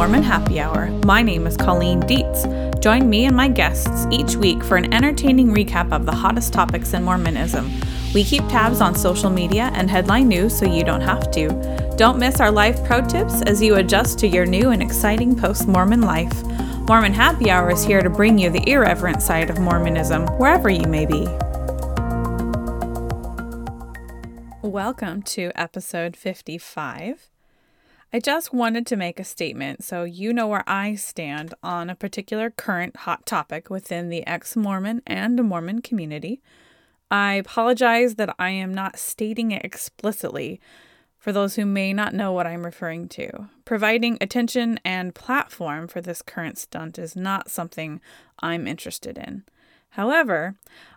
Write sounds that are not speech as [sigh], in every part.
Mormon Happy Hour. My name is Colleen Dietz. Join me and my guests each week for an entertaining recap of the hottest topics in Mormonism. We keep tabs on social media and headline news so you don't have to. Don't miss our live pro tips as you adjust to your new and exciting post Mormon life. Mormon Happy Hour is here to bring you the irreverent side of Mormonism, wherever you may be. Welcome to episode 55. I just wanted to make a statement so you know where I stand on a particular current hot topic within the ex Mormon and Mormon community. I apologize that I am not stating it explicitly for those who may not know what I'm referring to. Providing attention and platform for this current stunt is not something I'm interested in. However,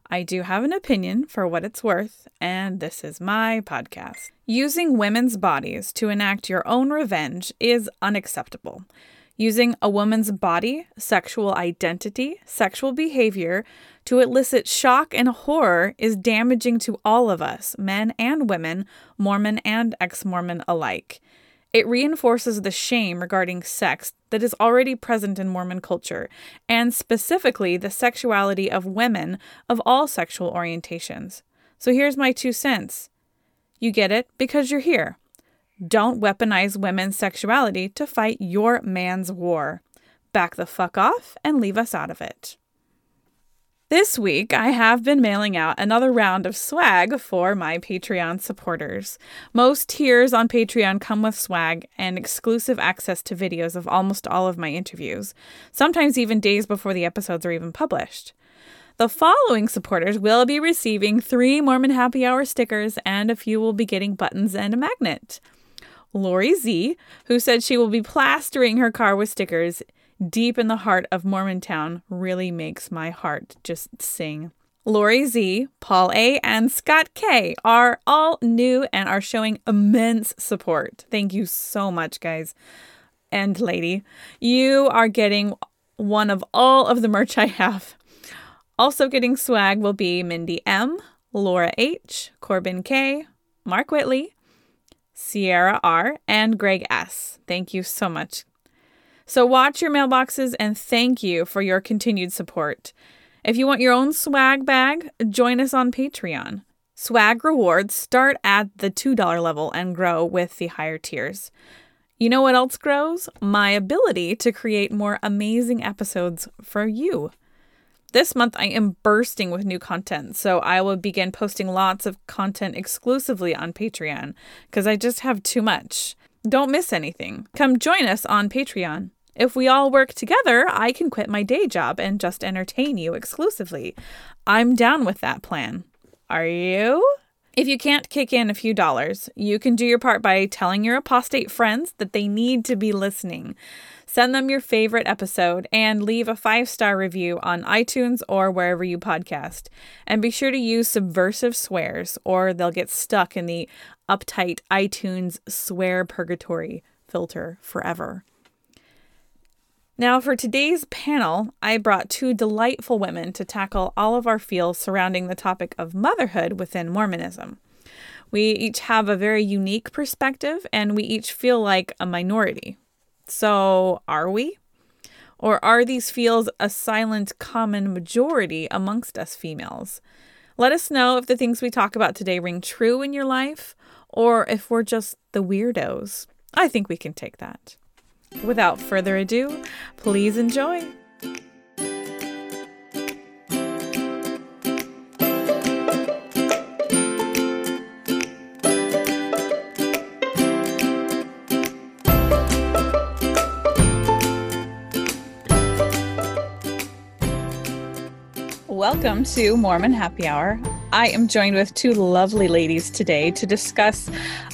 I do have an opinion for what it's worth, and this is my podcast. Using women's bodies to enact your own revenge is unacceptable. Using a woman's body, sexual identity, sexual behavior to elicit shock and horror is damaging to all of us, men and women, Mormon and ex Mormon alike. It reinforces the shame regarding sex that is already present in Mormon culture, and specifically the sexuality of women of all sexual orientations. So here's my two cents. You get it because you're here. Don't weaponize women's sexuality to fight your man's war. Back the fuck off and leave us out of it. This week, I have been mailing out another round of swag for my Patreon supporters. Most tiers on Patreon come with swag and exclusive access to videos of almost all of my interviews, sometimes even days before the episodes are even published. The following supporters will be receiving three Mormon Happy Hour stickers, and a few will be getting buttons and a magnet. Lori Z, who said she will be plastering her car with stickers deep in the heart of Mormontown really makes my heart just sing. Lori Z, Paul A, and Scott K are all new and are showing immense support. Thank you so much, guys and lady. You are getting one of all of the merch I have. Also getting swag will be Mindy M, Laura H, Corbin K, Mark Whitley, Sierra R, and Greg S. Thank you so much. So watch your mailboxes and thank you for your continued support. If you want your own swag bag, join us on Patreon. Swag rewards start at the $2 level and grow with the higher tiers. You know what else grows? My ability to create more amazing episodes for you. This month, I am bursting with new content, so I will begin posting lots of content exclusively on Patreon because I just have too much. Don't miss anything. Come join us on Patreon. If we all work together, I can quit my day job and just entertain you exclusively. I'm down with that plan. Are you? If you can't kick in a few dollars, you can do your part by telling your apostate friends that they need to be listening. Send them your favorite episode and leave a five star review on iTunes or wherever you podcast. And be sure to use subversive swears or they'll get stuck in the uptight iTunes swear purgatory filter forever. Now, for today's panel, I brought two delightful women to tackle all of our feels surrounding the topic of motherhood within Mormonism. We each have a very unique perspective and we each feel like a minority. So, are we? Or are these feels a silent common majority amongst us females? Let us know if the things we talk about today ring true in your life or if we're just the weirdos. I think we can take that. Without further ado, please enjoy. Welcome to Mormon Happy Hour. I am joined with two lovely ladies today to discuss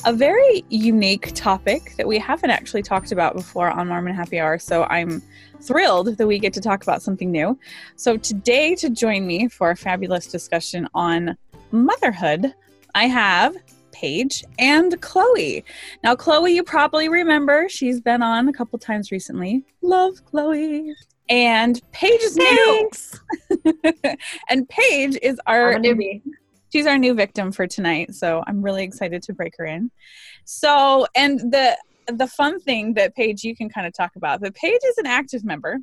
a very unique topic that we haven't actually talked about before on Mormon Happy Hour. So I'm thrilled that we get to talk about something new. So today, to join me for a fabulous discussion on motherhood, I have Paige and Chloe. Now, Chloe, you probably remember, she's been on a couple times recently. Love Chloe. And Paige is new. [laughs] and Paige is our newbie. She's our new victim for tonight, so I'm really excited to break her in. So, and the the fun thing that Paige you can kind of talk about. But Paige is an active member,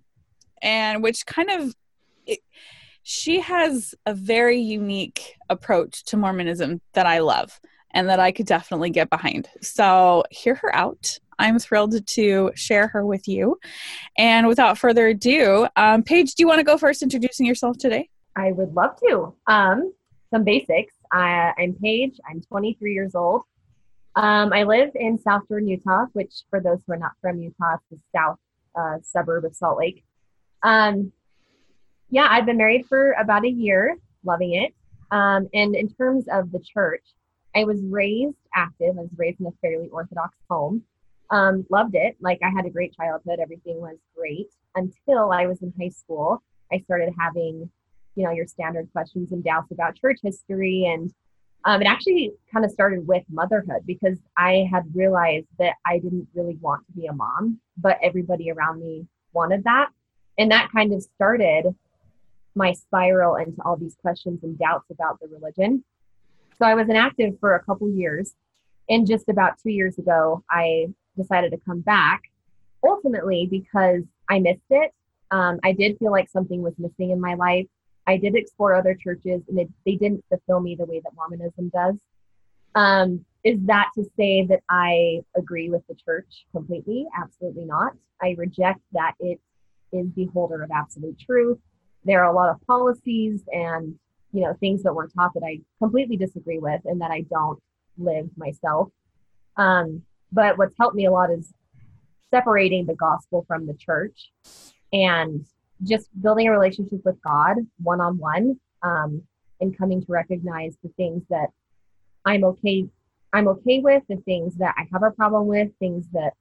and which kind of it, she has a very unique approach to Mormonism that I love and that I could definitely get behind. So hear her out. I'm thrilled to share her with you. And without further ado, um, Paige, do you want to go first introducing yourself today? I would love to. Um, some basics. I, I'm Paige. I'm 23 years old. Um, I live in South Jordan, Utah, which for those who are not from Utah, is the south uh, suburb of Salt Lake. Um, yeah, I've been married for about a year, loving it. Um, and in terms of the church, I was raised active. I was raised in a fairly Orthodox home. Um, loved it. Like I had a great childhood. Everything was great until I was in high school. I started having, you know, your standard questions and doubts about church history and um, it actually kind of started with motherhood because I had realized that I didn't really want to be a mom, but everybody around me wanted that. And that kind of started my spiral into all these questions and doubts about the religion. So I was inactive for a couple years. And just about two years ago, I decided to come back, ultimately because I missed it. Um, I did feel like something was missing in my life. I did explore other churches and it, they didn't fulfill me the way that Mormonism does. Um, is that to say that I agree with the church completely? Absolutely not. I reject that it is the holder of absolute truth. There are a lot of policies and you know things that were taught that I completely disagree with and that I don't live myself. Um, but what's helped me a lot is separating the gospel from the church and just building a relationship with God one on one and coming to recognize the things that I'm okay I'm okay with, the things that I have a problem with, things that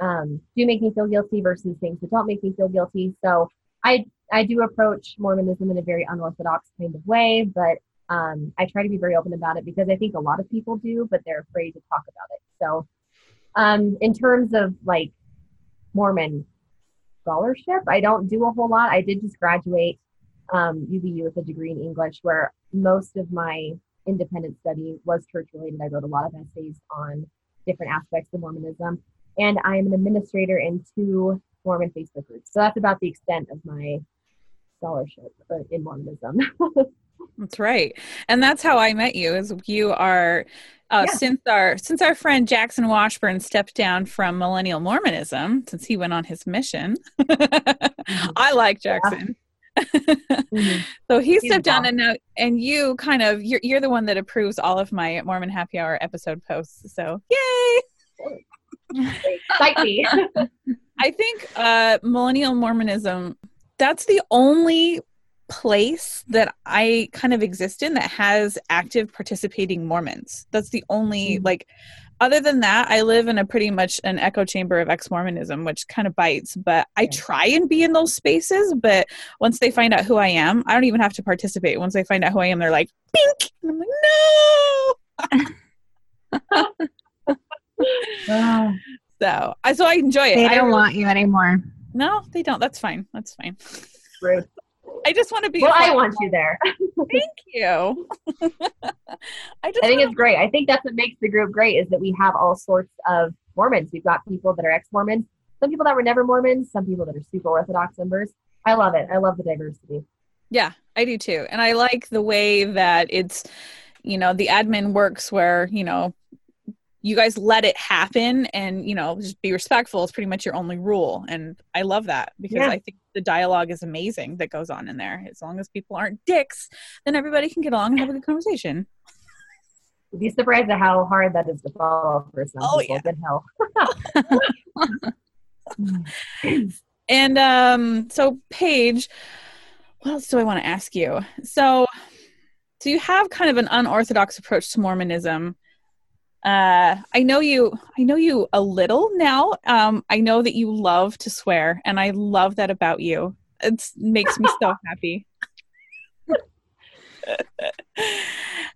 um, do make me feel guilty versus things that don't make me feel guilty. So I I do approach Mormonism in a very unorthodox kind of way, but um, I try to be very open about it because I think a lot of people do, but they're afraid to talk about it. So um, in terms of like Mormon scholarship. I don't do a whole lot. I did just graduate um, UVU with a degree in English, where most of my independent study was church related. I wrote a lot of essays on different aspects of Mormonism, and I am an administrator in two Mormon Facebook groups. So that's about the extent of my scholarship in Mormonism. [laughs] that's right, and that's how I met you. Is you are uh, yeah. since our since our friend Jackson Washburn stepped down from millennial Mormonism since he went on his mission. mm-hmm. [laughs] I like Jackson. Yeah. mm-hmm. [laughs] So he He's stepped down, and now and you kind of you're you're the one that approves all of my Mormon Happy Hour episode posts. So yay! Like [laughs] me. I think uh, millennial Mormonism. That's the only place that I kind of exist in that has active participating Mormons. That's the only mm-hmm. like other than that, I live in a pretty much an echo chamber of ex Mormonism, which kind of bites. But I try and be in those spaces. But once they find out who I am, I don't even have to participate. Once they find out who I am, they're like, "Pink," and I'm like, "No." [laughs] [laughs] so, I so I enjoy it. They don't I, want you anymore. No, they don't. That's fine. That's fine. Rude. I just want to be. Well, I want you there. [laughs] Thank you. [laughs] I just. I think it's great. I think that's what makes the group great is that we have all sorts of Mormons. We've got people that are ex-Mormons, some people that were never Mormons, some people that are super Orthodox members. I love it. I love the diversity. Yeah, I do too, and I like the way that it's, you know, the admin works where you know you guys let it happen and you know just be respectful is pretty much your only rule and i love that because yeah. i think the dialogue is amazing that goes on in there as long as people aren't dicks then everybody can get along and have a good conversation [laughs] You'd be surprised at how hard that is to follow for some oh, people. Yeah. Good [laughs] and um, so Paige, what else do I want to ask you? So, so you have kind of an unorthodox approach to Mormonism uh, I know you. I know you a little now. Um, I know that you love to swear, and I love that about you. It makes me so happy. [laughs]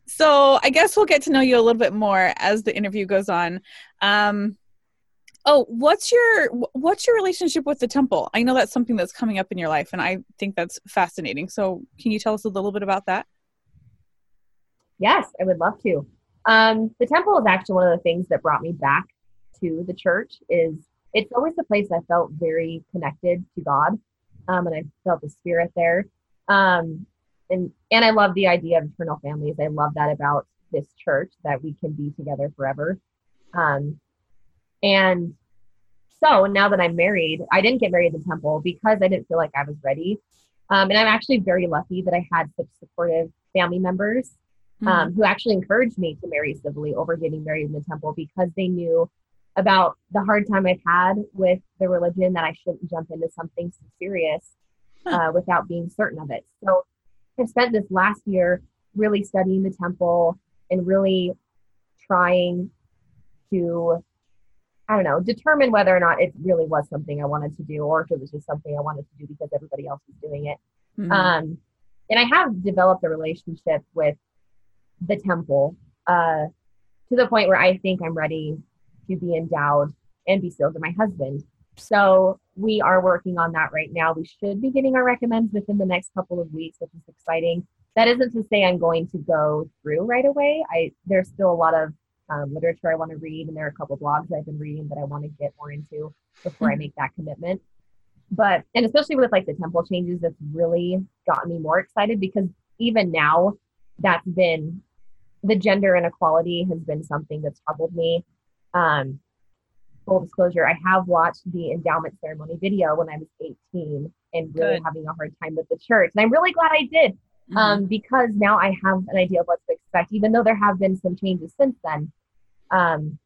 so I guess we'll get to know you a little bit more as the interview goes on. Um, oh, what's your what's your relationship with the temple? I know that's something that's coming up in your life, and I think that's fascinating. So, can you tell us a little bit about that? Yes, I would love to. Um, the temple is actually one of the things that brought me back to the church is it's always the place I felt very connected to God, um, and I felt the spirit there. Um, and and I love the idea of eternal families. I love that about this church that we can be together forever. Um, and so now that I'm married, I didn't get married in the temple because I didn't feel like I was ready. Um, and I'm actually very lucky that I had such supportive family members um, mm-hmm. who actually encouraged me to marry civilly over getting married in the temple because they knew about the hard time I've had with the religion that I shouldn't jump into something so serious uh, without being certain of it. So I've spent this last year really studying the temple and really trying to I don't know, determine whether or not it really was something I wanted to do or if it was just something I wanted to do because everybody else was doing it. Mm-hmm. Um, and I have developed a relationship with the temple uh, to the point where I think I'm ready to be endowed and be sealed to my husband. So we are working on that right now. We should be getting our recommends within the next couple of weeks, which is exciting. That isn't to say I'm going to go through right away. I there's still a lot of um, literature I want to read, and there are a couple blogs I've been reading that I want to get more into before mm-hmm. I make that commitment. But and especially with like the temple changes, that's really gotten me more excited because even now, that's been the gender inequality has been something that's troubled me. Um, full disclosure, I have watched the endowment ceremony video when I was 18 and really Good. having a hard time with the church, and I'm really glad I did mm-hmm. um, because now I have an idea of what to expect, even though there have been some changes since then um,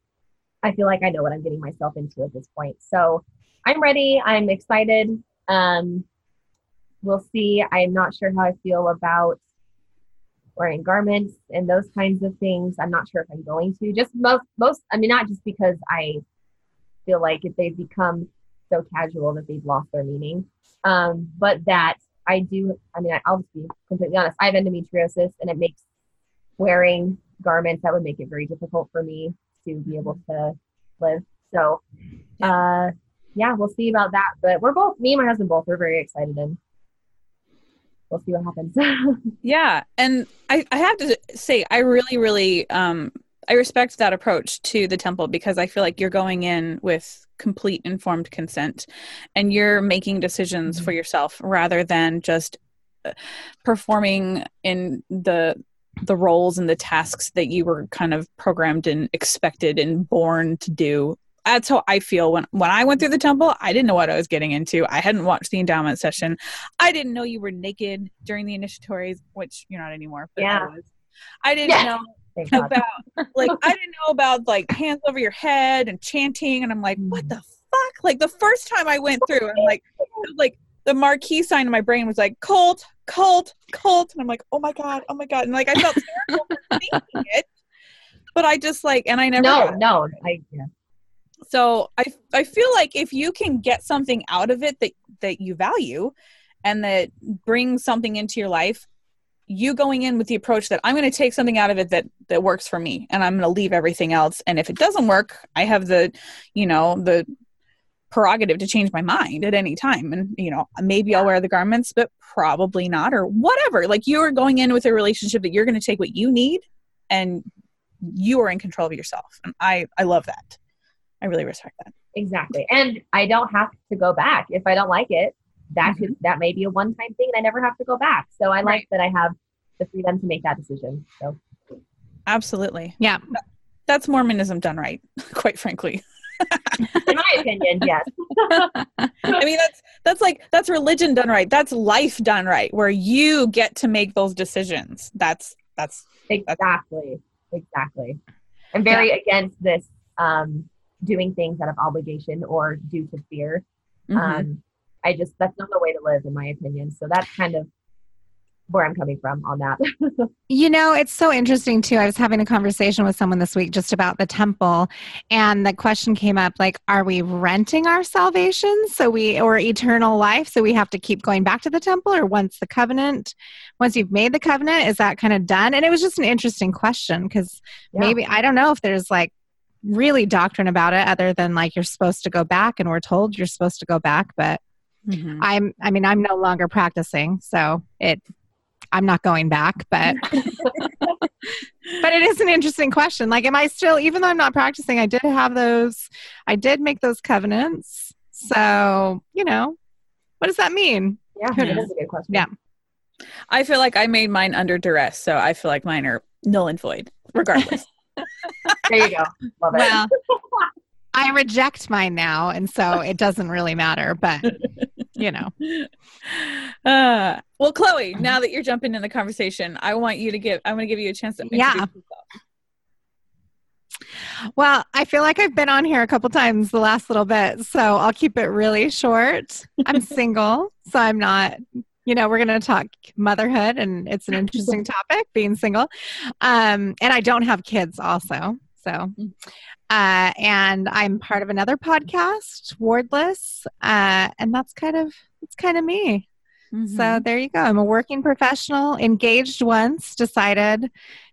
I feel like I know what I'm getting myself into at this point. So I'm ready. I'm excited. Um, we'll see. I'm not sure how I feel about wearing garments and those kinds of things. I'm not sure if I'm going to. Just most, most. I mean, not just because I feel like if they've become so casual that they've lost their meaning, um, but that I do. I mean, I'll just be completely honest. I have endometriosis, and it makes wearing garments that would make it very difficult for me to be able to live. So, uh, yeah, we'll see about that. But we're both, me and my husband both, we're very excited and we'll see what happens. [laughs] yeah. And I, I have to say, I really, really, um, I respect that approach to the temple because I feel like you're going in with complete informed consent and you're making decisions mm-hmm. for yourself rather than just uh, performing in the the roles and the tasks that you were kind of programmed and expected and born to do that's how I feel when when I went through the temple. I didn't know what I was getting into. I hadn't watched the endowment session. I didn't know you were naked during the initiatories, which you're not anymore. But yeah. I was. I didn't yeah. know about like I didn't know about like hands over your head and chanting, and I'm like, what the fuck? Like the first time I went through, I'm like, like the marquee sign in my brain was like cult, cult, cult, and I'm like, oh my god, oh my god, and like I felt terrible for thinking it, but I just like, and I never. No, no, I. Yeah. So I I feel like if you can get something out of it that that you value, and that brings something into your life, you going in with the approach that I'm going to take something out of it that that works for me, and I'm going to leave everything else. And if it doesn't work, I have the, you know, the prerogative to change my mind at any time. And you know maybe i'll wear the garments but probably not or whatever. Like you are going in with a relationship that you're going to take what you need and you are in control of yourself. And i i love that i really respect that. Exactly. And i don't have to go back. If i don't like it that mm-hmm. could that may be a one time thing and i never have to go back. So i right. like that i have the freedom to make that decision so. Absolutely. Yeah. That's mormonism done right [laughs] quite frankly. In my opinion yes. [laughs] I mean that's that's like that's religion done right. That's life done right where you get to make those decisions. That's that's exactly. That's, exactly. I'm very yeah. against this um doing things out of obligation or due to fear mm-hmm. um i just that's not the way to live in my opinion so that's kind of where I'm coming from on that. [laughs] you know, it's so interesting too. I was having a conversation with someone this week just about the temple, and the question came up like, are we renting our salvation so we or eternal life so we have to keep going back to the temple, or once the covenant, once you've made the covenant, is that kind of done? And it was just an interesting question because yeah. maybe I don't know if there's like really doctrine about it other than like you're supposed to go back and we're told you're supposed to go back but mm-hmm. i'm i mean i'm no longer practicing so it I'm not going back, but [laughs] but it is an interesting question. Like, am I still, even though I'm not practicing, I did have those, I did make those covenants. So, you know, what does that mean? Yeah, that is a good question. Yeah. I feel like I made mine under duress, so I feel like mine are null and void, regardless. There you go. Love it. Well, I reject mine now. And so it doesn't really matter, but, you know. [laughs] uh, well, Chloe, now that you're jumping in the conversation, I want you to give. I'm going to give you a chance to Yeah. yourself. Well, I feel like I've been on here a couple times the last little bit, so I'll keep it really short. I'm [laughs] single, so I'm not, you know, we're going to talk motherhood, and it's an interesting [laughs] topic being single. Um, and I don't have kids, also. So, uh, and I'm part of another podcast, Wordless, uh, and that's kind of it's kind of me. So Mhm. there you go. I'm a working professional, engaged once, decided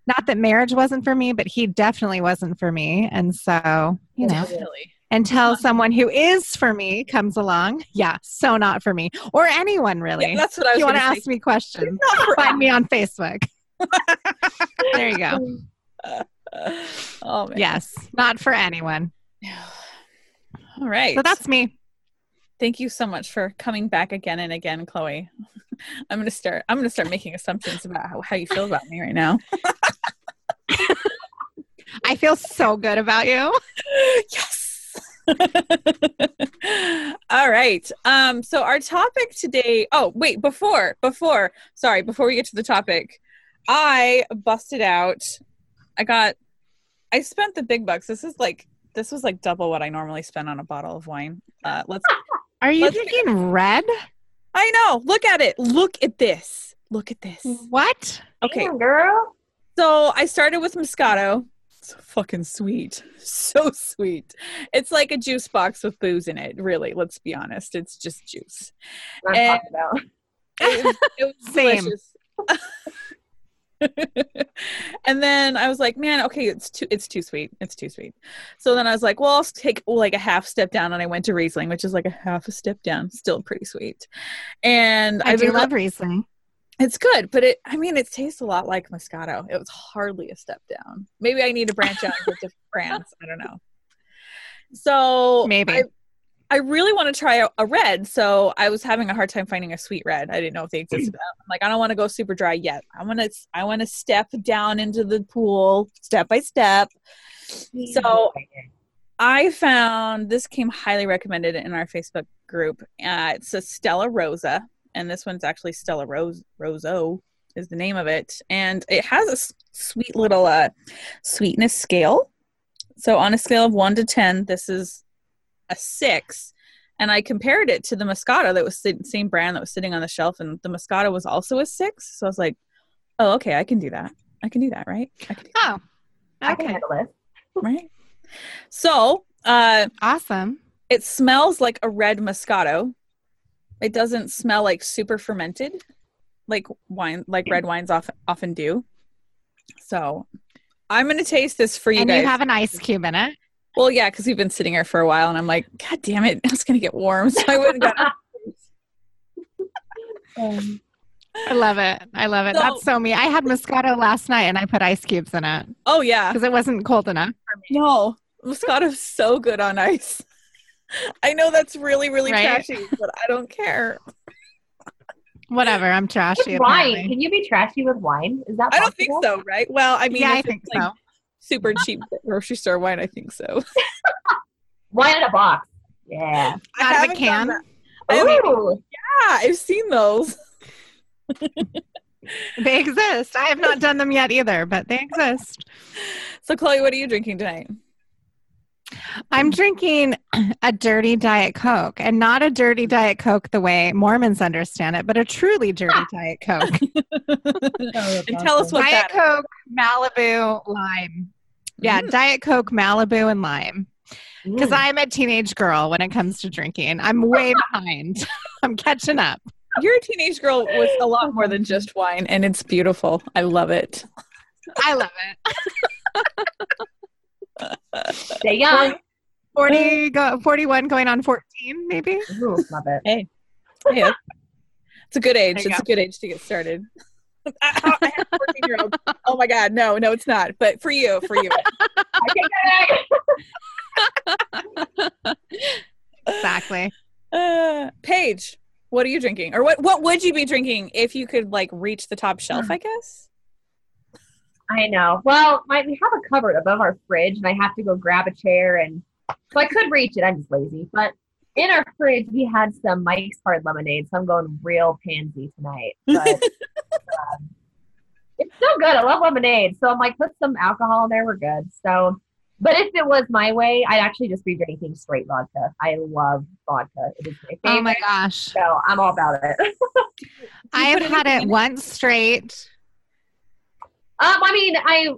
not that marriage wasn't for me, but he definitely wasn't for me. And so, you know, Definitely. Until [laughs] someone who is for me comes along, yeah, so not for me or anyone really. Yeah, that's what I if was you want to to ask me questions, [laughs] find me on Facebook. [laughs] there you go. oh man. Yes, not for anyone. [sighs] All right. So that's me. Thank you so much for coming back again and again, Chloe. I'm gonna start. I'm gonna start making assumptions about how, how you feel about me right now. I feel so good about you. yes. [laughs] All right. Um. So our topic today. Oh wait. Before. Before. Sorry. Before we get to the topic, I busted out. I got. I spent the big bucks. This is like. This was like double what I normally spend on a bottle of wine. Uh, let's [laughs] Are you Let's- drinking red? I know. Look at it. Look at this. Look at this. What? Okay. Damn, girl. So I started with Moscato. Fucking sweet. [laughs] So sweet. It's like a juice box with booze in it, really. Let's be honest. It's just juice. And- [laughs] It was, it was delicious. [laughs] and then I was like, man, okay, it's too it's too sweet. It's too sweet. So then I was like, well, I'll take oh, like a half step down and I went to Riesling, which is like a half a step down, still pretty sweet. And I I've do love Riesling. It's good, but it I mean it tastes a lot like Moscato. It was hardly a step down. Maybe I need to branch out and get different [laughs] brands. I don't know. So Maybe. I, I really want to try a, a red, so I was having a hard time finding a sweet red. I didn't know if they existed. I'm like, I don't want to go super dry yet. I want to I want to step down into the pool step by step. So I found this came highly recommended in our Facebook group. Uh, it's a Stella Rosa, and this one's actually Stella Rosa Rosso is the name of it, and it has a s- sweet little uh, sweetness scale. So on a scale of one to ten, this is a six. And I compared it to the Moscato that was sit- same brand that was sitting on the shelf, and the Moscato was also a six. So I was like, "Oh, okay, I can do that. I can do that, right? I can do Oh, I can okay. handle this. that, right." So uh, Awesome. it smells like a red Moscato. It doesn't smell like super fermented, like wine, like red wines often often do. So, I'm gonna taste this for you and guys. you have an ice cube in it. well, yeah, because we've been sitting here for a while, and I'm like, God damn it, [laughs] it's gonna get warm. So I wouldn't got. [laughs] Um, I love it. I love it. So- That's so me. I had Moscato last night and I put ice cubes in it Oh yeah, because it wasn't cold enough. no, Moscato's so good on ice. [laughs] I know that's really really Right? trashy, but I don't care. Whatever. I'm trashy. with wine. apparently. Can you be trashy with wine? Is that I don't think so, right? Well, I mean, yeah, I think like, so. Super cheap grocery store wine, I think so. [laughs] Wine in a box. Yeah. I Out of a can? that. Ooh. Yeah, I've seen those. [laughs] They exist. I have not done them yet either, but they exist. So, Chloe, what are you drinking tonight? I'm drinking [clears throat] a dirty Diet Coke and not a dirty Diet Coke the way Mormons understand it, but a truly dirty Diet Coke. [laughs] [laughs] and tell us what Diet that. Coke, Malibu, lime. Yeah, Mm. Diet Coke, Malibu, and lime. Because Mm. I'm a teenage girl when it comes to drinking. I'm way [laughs] behind. I'm catching up. You're a teenage girl with a lot more than just wine, and it's beautiful. I love it. I love it. Stay young. 40 go 41 going on 14 maybe Ooh, love it. Hey. Yeah, it's a good age. There you It's a good age to get started. I, I have a 14 year old. [laughs] Oh my God. No, no, it's not. But for you, for you. I take that back. exactly. Uh, Paige, what are you drinking? Or what, what would you be drinking if you could like reach the top shelf, I guess? I know. Well, my, we have a cupboard above our fridge, and I have to go grab a chair, and so I could reach it. I'm just lazy. But in our fridge, we had some Mike's Hard Lemonade, so I'm going real pansy tonight. But [laughs] um, it's so good. I love lemonade, so I'm like, put some alcohol in there. We're good. So, but if it was my way, I'd actually just be drinking straight vodka. I love vodka. It is my favorite. Oh my gosh. So I'm all about it. [laughs] I have had anything it in it? once straight. Um, I mean, I,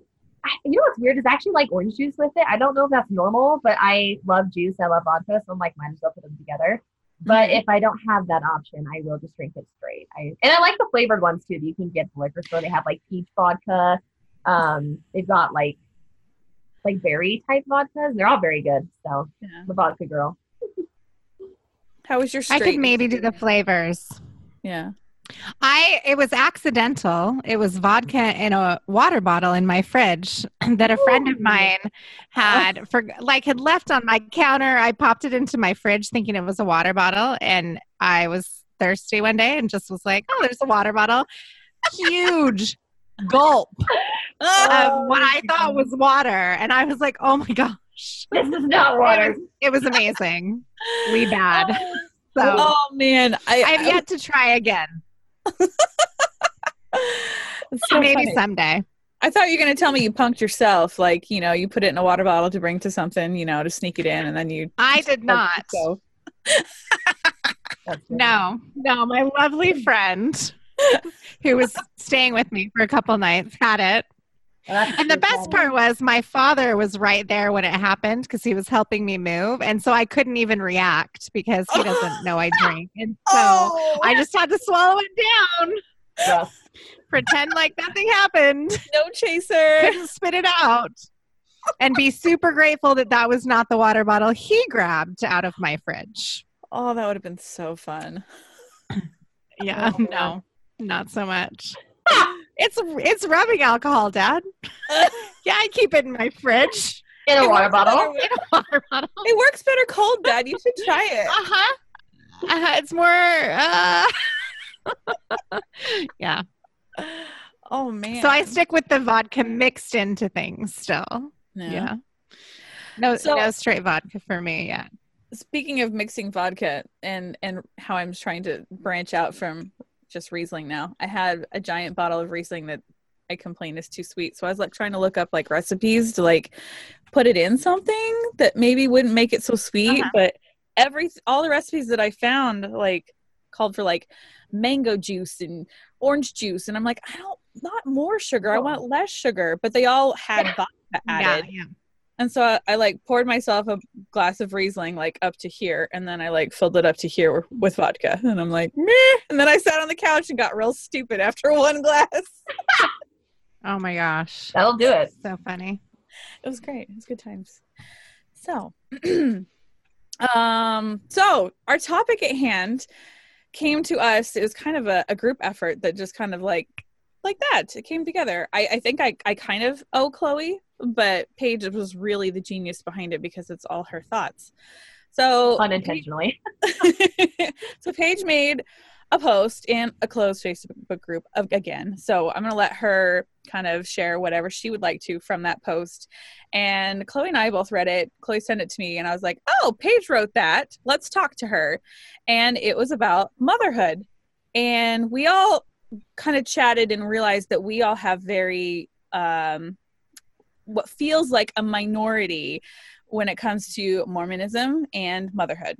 I, you know what's weird is I actually like orange juice with it. I don't know if that's normal, but I love juice. I love vodka, so I'm like, might as well put them together. But Mhm. if I don't have that option, I will just drink it straight. I and I like the flavored ones too that you can get the liquor store. They have like peach vodka. Um, they've got like like berry type vodkas. They're all very good. So Yeah. I'm a vodka girl. How was your I could maybe do the flavors. Yeah. I it was accidental. It was vodka in a water bottle in my fridge [clears throat] that a friend of mine had for like had left on my counter. I popped it into my fridge thinking it was a water bottle and I was thirsty one day and just was like, "Oh, there's a water bottle." Huge gulp [laughs] of oh what I thought was water and I was like, "Oh my gosh." This is not water. It was amazing. We [laughs] bad. Oh. So Oh man, I, I have yet to try again. [laughs] So Maybe funny. someday. I thought you were gonna tell me you punked yourself, like you know, you put it in a water bottle to bring to something, you know, to sneak it in, and then you. I did [laughs] not. So [laughs] That's good. No, no, my lovely friend who was staying with me for a couple nights had it. Well, And the best then. part was my father was right there when it happened because he was helping me move. And so I couldn't even react because he doesn't know I [laughs] drink. And so oh, I just had to swallow it down, Rough. pretend like nothing happened, no chaser. couldn't spit it out, and be super grateful that that was not the water bottle he grabbed out of my fridge. Oh, that would have been so fun. Yeah, Oh, [laughs] no, not so much. [laughs] It's it's rubbing alcohol, Dad. [laughs] Yeah, I keep it in my fridge. In a It water works bottle. better In a water bottle. It works better cold, Dad. You should try it. Uh huh. Uh-huh. It's more. Uh... [laughs] yeah. Oh man. So I stick with the vodka mixed into things still. Yeah. No, So- no straight vodka for me yet. Speaking of mixing vodka and and how I'm trying to branch out from just Riesling now, I had a giant bottle of Riesling that I complained is too sweet. So I was like trying to look up like recipes to like put it in something that maybe wouldn't make it so sweet, Uh-huh. but every all the recipes that I found like called for like mango juice and orange juice and I'm like I don't not more sugar. I Oh. want less sugar, but they all had [laughs] vodka added. Yeah, yeah. And so I, I like poured myself a glass of Riesling like up to here, and then I like filled it up to here with vodka, and I'm like, meh. And then I sat on the couch and got real stupid after [laughs] one glass. [laughs] Oh my gosh. That'll do it. So funny. It was great. It was good times. So, [clears throat] um, so our topic at hand came to us. It was kind of a, a group effort that just kind of like like that. It came together. I, I think I, I kind of owe Chloe, but Paige was really the genius behind it because it's all her thoughts. So Unintentionally. [laughs] so Paige made a post in a closed Facebook group of, again. So I'm going to let her kind of share whatever she would like to from that post. And Chloe and I both read it. Chloe sent it to me, and I was like, oh, Paige wrote that. Let's talk to her. And it was about motherhood. And we all kind of chatted and realized that we all have very, um, what feels like a minority when it comes to Mormonism and motherhood.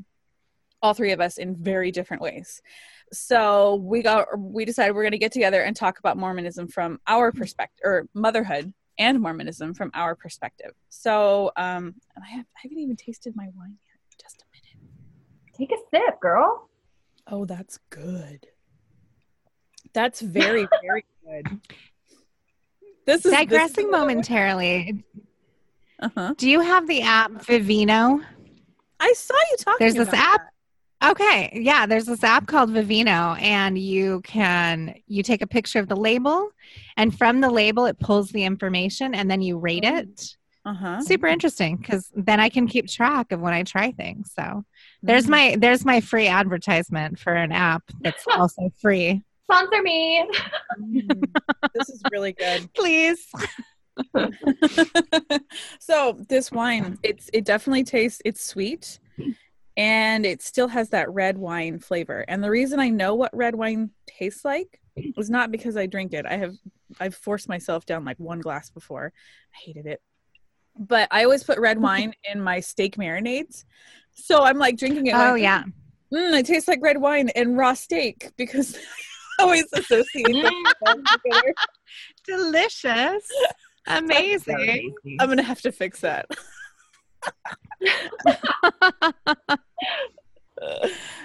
All three of us in very different ways. So we got we decided we're going to get together and talk about Mormonism from our perspective, or motherhood and Mormonism from our perspective. So um, I, have, I haven't even tasted my wine yet. Just a minute. Take a sip, girl. Oh, that's good. That's very very good. This is Digressing momentarily. Uh huh. Do you have the app Vivino? I saw you talking. There's this about app. Okay, yeah, there's this app called Vivino, and you can you take a picture of the label, and from the label it pulls the information, and then you rate Oh. it. Uh-huh. Super interesting because then I can keep track of when I try things. So there's Mm. my there's my free advertisement for an app that's [laughs] also free. Sponsor me. Mm. this is really good. [laughs] Please. [laughs] so this wine, it's it definitely tastes it's sweet and it still has that red wine flavor. And the reason I know what red wine tastes like is not because I drink it. I have I've forced myself down like one glass before. I hated it. But I always put red wine [laughs] in my steak marinades. So I'm like drinking it. Oh yeah. mm, it tastes like red wine and raw steak because [laughs] always associate them. [laughs] Delicious. Amazing. I'm gonna have to fix that. [laughs]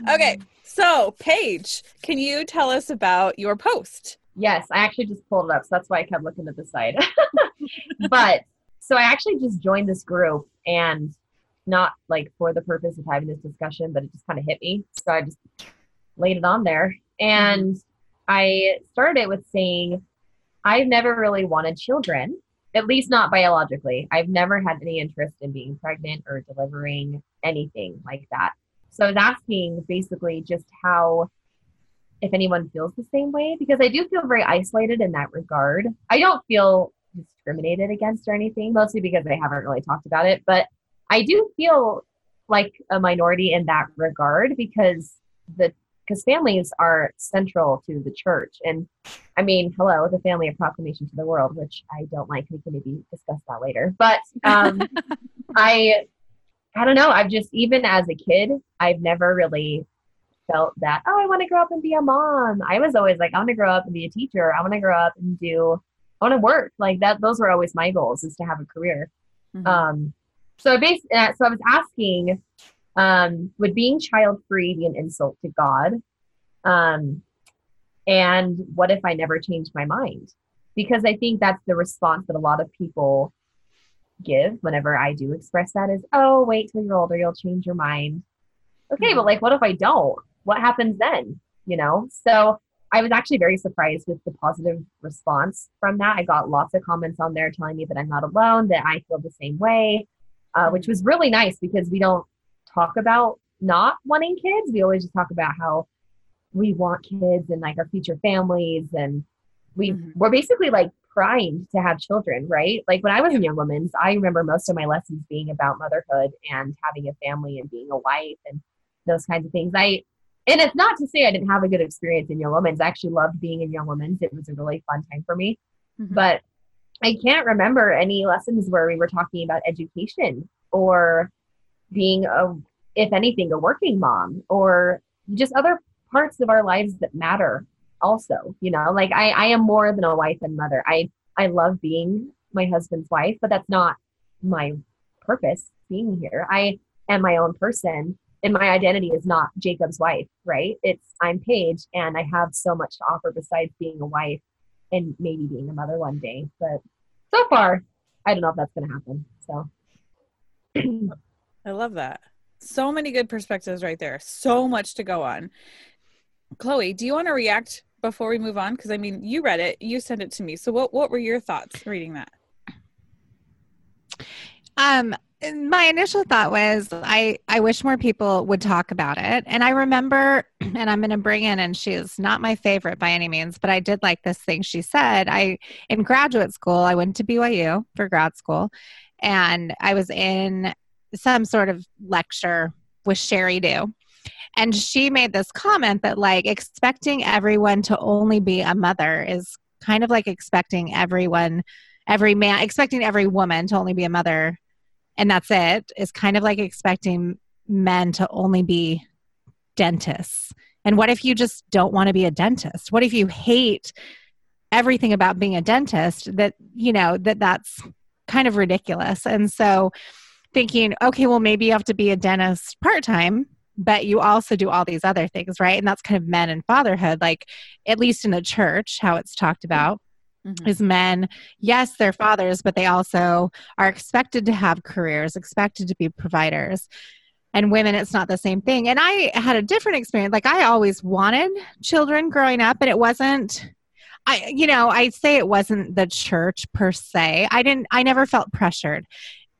okay, so Paige, can you tell us about your post? Yes, I actually just pulled it up, so that's why I kept looking at the side. but so I actually just joined this group and not like for the purpose of having this discussion, but it just kind of hit me. So I just laid it on there. And I started with saying, I've never really wanted children, at least not biologically. I've never had any interest in being pregnant or delivering anything like that. So I was asking basically just how if anyone feels the same way because I do feel very isolated in that regard. I don't feel discriminated against or anything, mostly because I haven't really talked about it, but I do feel like a minority in that regard because the because families are central to the church and I mean, hello, the family of proclamation to the world, which I don't like. We can maybe discuss that later. But um, [laughs] I I don't know. I've just even as a kid, I've never really felt that, oh, I want to grow up and be a mom. I was always like, I want to grow up and be a teacher. I want to grow up and do, I want to work. Like that, those were always my goals is to have a career. Mhm. Um, so I bas- uh, so I was asking, um, would being child free be an insult to God? Um, and what if I never changed my mind? Because I think that's the response that a lot of people give whenever I do express that is, oh, wait till you're older, you'll change your mind. Okay, but like, what if I don't? What happens then? You know? So I was actually very surprised with the positive response from that. I got lots of comments on there telling me that I'm not alone, that I feel the same way, uh, which was really nice because we don't talk about not wanting kids. We always just talk about how we want kids and like our future families and we Mhm. we're basically like primed to have children, right? Like when I was in Young Women's, I remember most of my lessons being about motherhood and having a family and being a wife and those kinds of things. I and it's not to say I didn't have a good experience in Young Women's. I actually loved being in Young Women's. It was a really fun time for me. Mhm. But I can't remember any lessons where we were talking about education or being a if anything a working mom or just other parts of our lives that matter also you know? Like i i am more than a wife and mother. I i love being my husband's wife but that's not my purpose being here. I am my own person and my identity is not jacob's wife right? It's i'm paige and i have so much to offer besides being a wife and maybe being a mother one day but so far i don't know if that's going to happen so. I love that. So many good perspectives right there. So much to go on. Chloe, do you want to react before we move on? Because I mean, you read it, you sent it to me. So what what were your thoughts reading that? Um, my initial thought was I I wish more people would talk about it. And I remember, [clears throat] and I'm going to bring in, and she is not my favorite by any means, but I did like this thing she said. I in graduate school, I went to BYU for grad school, and I was in some sort of lecture with Sheri Dew. And she made this comment that like expecting everyone to only be a mother is kind of like expecting everyone every man expecting every woman to only be a mother and that's it is kind of like expecting men to only be dentists. And what if you just don't want to be a dentist? What if you hate everything about being a dentist that, you know, that that's kind of ridiculous. And so thinking, okay, well, maybe you have to be a dentist part time, but you also do all these other things, right? And that's kind of men and fatherhood, like at least in the church, how it's talked about Mhm. is men yes they're fathers but they also are expected to have careers expected to be providers and women it's not the same thing and i had a different experience like i always wanted children growing up and it wasn't i you know I'd say it wasn't the church per se i didn't i never felt pressured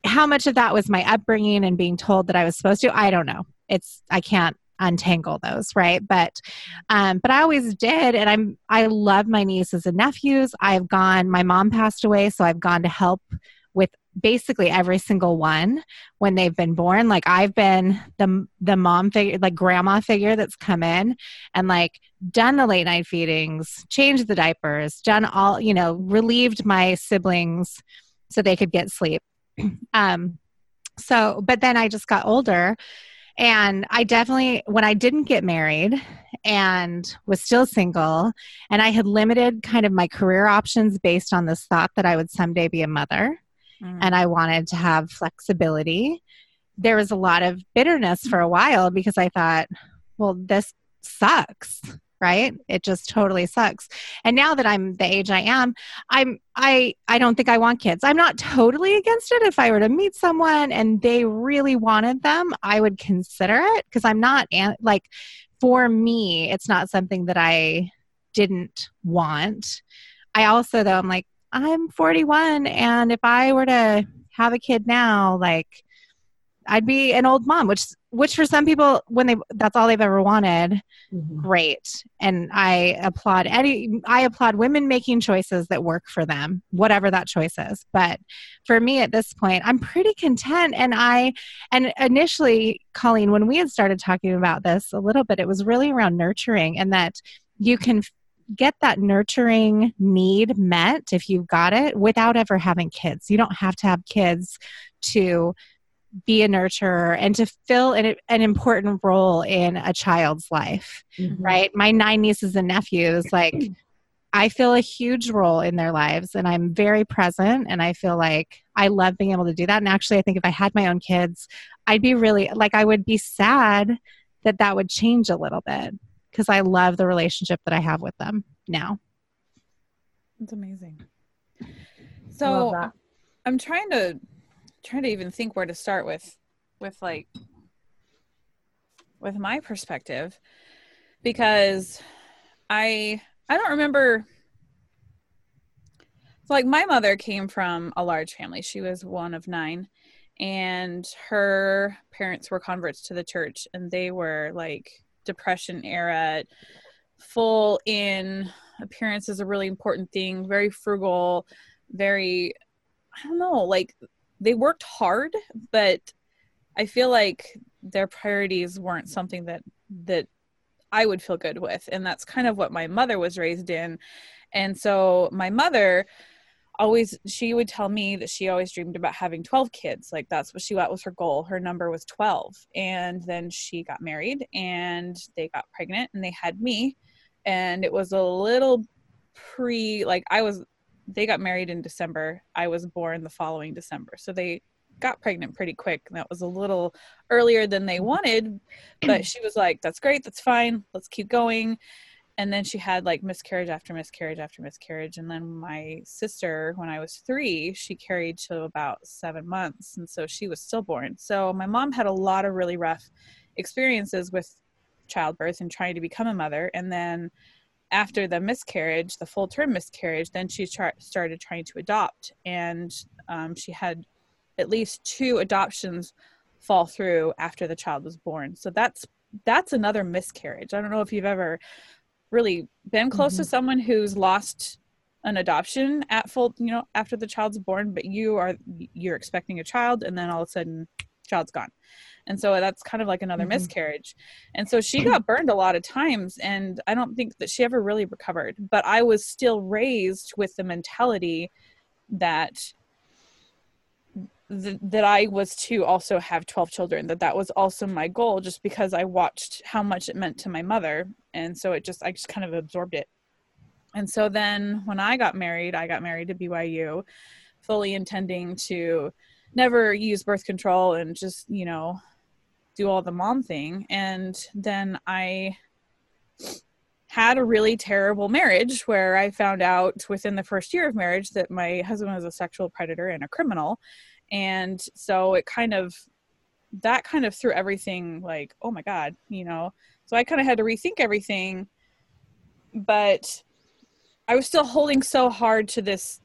how much of that was my upbringing and being told that i was supposed to? I don't know. It's i can't untangle those right? But um but i always did and i'm i love my nieces and nephews. I've gone my mom passed away so i've gone to help with basically every single one when they've been born. Like i've been the the mom figure like grandma figure that's come in and like done the late night feedings changed the diapers done all you know relieved my siblings so they could get sleep um so but then i just got older and i definitely when i didn't get married and was still single and i had limited kind of my career options based on this thought that i would someday be a mother mm. and I wanted to have flexibility. There was a lot of bitterness for a while because I thought, well, this sucks right? It just totally sucks. And now that i'm the age i am i'm i i don't think i want kids. I'm not totally against it. If i were to meet someone and they really wanted them i would consider it because i'm not like for me it's not something that i didn't want. I also though i'm like I'm 41 and if I were to have a kid now, like I'd be an old mom, which which for some people when they that's all they've ever wanted, mm-hmm. great. And I applaud any I applaud women making choices that work for them, whatever that choice is. But for me at this point, I'm pretty content and I and initially Colleen when we had started talking about this a little bit, it was really around nurturing and that you can get that nurturing need met if you've got it without ever having kids. You don't have to have kids to be a nurturer and to fill an, an important role in a child's life, mm-hmm. right? My nine nieces and nephews, like, I feel a huge role in their lives and I'm very present and I feel like I love being able to do that. And actually, I think if I had my own kids, I'd be really like, I would be sad that that would change a little bit because I love the relationship that I have with them now. It's amazing. So I'm trying to trying to even think where to start with with like with my perspective because I I don't remember like my mother came from a large family. She was one of 9 and her parents were converts to the church and they were like depression era full in appearance is a really important thing very frugal very i don't know like they worked hard but i feel like their priorities weren't something that that i would feel good with. And that's kind of what my mother was raised in. And so my mother always she would tell me that she always dreamed about having 12 kids. Like that's what she got was her goal. Her number was 12 and then she got married and they got pregnant and they had me. And it was a little pre like i was they got married in december. I was born the following december. So they got pregnant pretty quick. And that was a little earlier than they mm-hmm. wanted but she was like that's great. That's fine. Let's keep going. And then she had like miscarriage after miscarriage after miscarriage. And then my sister when i was three she carried to about seven months. And so she was stillborn. So my mom had a lot of really rough experiences with childbirth and trying to become a mother. And then after the miscarriage the full term miscarriage then she tra- started trying to adopt. And um, she had at least two adoptions fall through after the child was born. So that's that's another miscarriage. I don't know if you've ever really been close mm-hmm. to someone who's lost an adoption at full you know after the child's born but you are you're expecting a child and then all of a sudden child's gone and so that's kind of like another mm-hmm. miscarriage and so she got [clears throat] burned a lot of times and i don't think that she ever really recovered but i was still raised with the mentality that th- that I was to also have 12 children, that that was also my goal just because I watched how much it meant to my mother. And so it just, I just kind of absorbed it. And so then when I got married, I got married to BYU, fully intending to never use birth control and just, you know, do all the mom thing. And then I had a really terrible marriage where I found out within the first year of marriage that my husband was a sexual predator and a criminal and so it kind of that kind of threw everything like, oh my God, you know. So I kind of had to rethink everything. But I was still holding so hard to this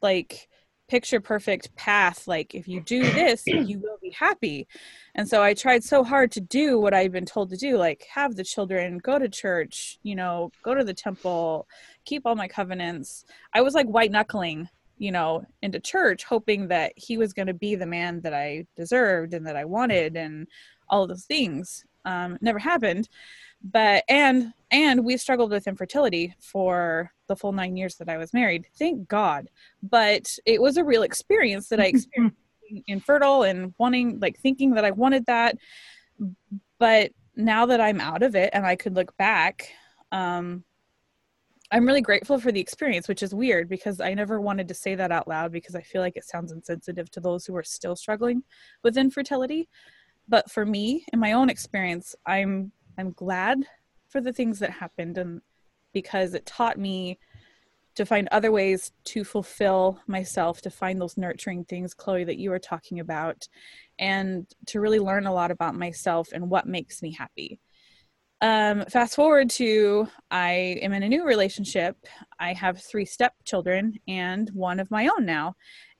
like picture perfect path like if you do [clears throat] this you will be happy. And so i tried so hard to do what i'd been told to do like have the children go to church you know go to the temple keep all my covenants. I was like white knuckling you know into church hoping that he was going to be the man that i deserved and that i wanted and all of those things. Um, never happened but and and we struggled with infertility for the full nine years that i was married thank god. But it was a real experience that i [laughs] experienced infertile and wanting like thinking that i wanted that. But now that i'm out of it and i could look back um i'm really grateful for the experience which is weird because i never wanted to say that out loud because i feel like it sounds insensitive to those who are still struggling with infertility. But for me in my own experience i'm I'm glad for the things that happened and because it taught me to find other ways to fulfill myself, to find those nurturing things, Chloe, that you were talking about, and to really learn a lot about myself and what makes me happy. Um, fast forward to I am in a new relationship. I have three stepchildren and one of my own now.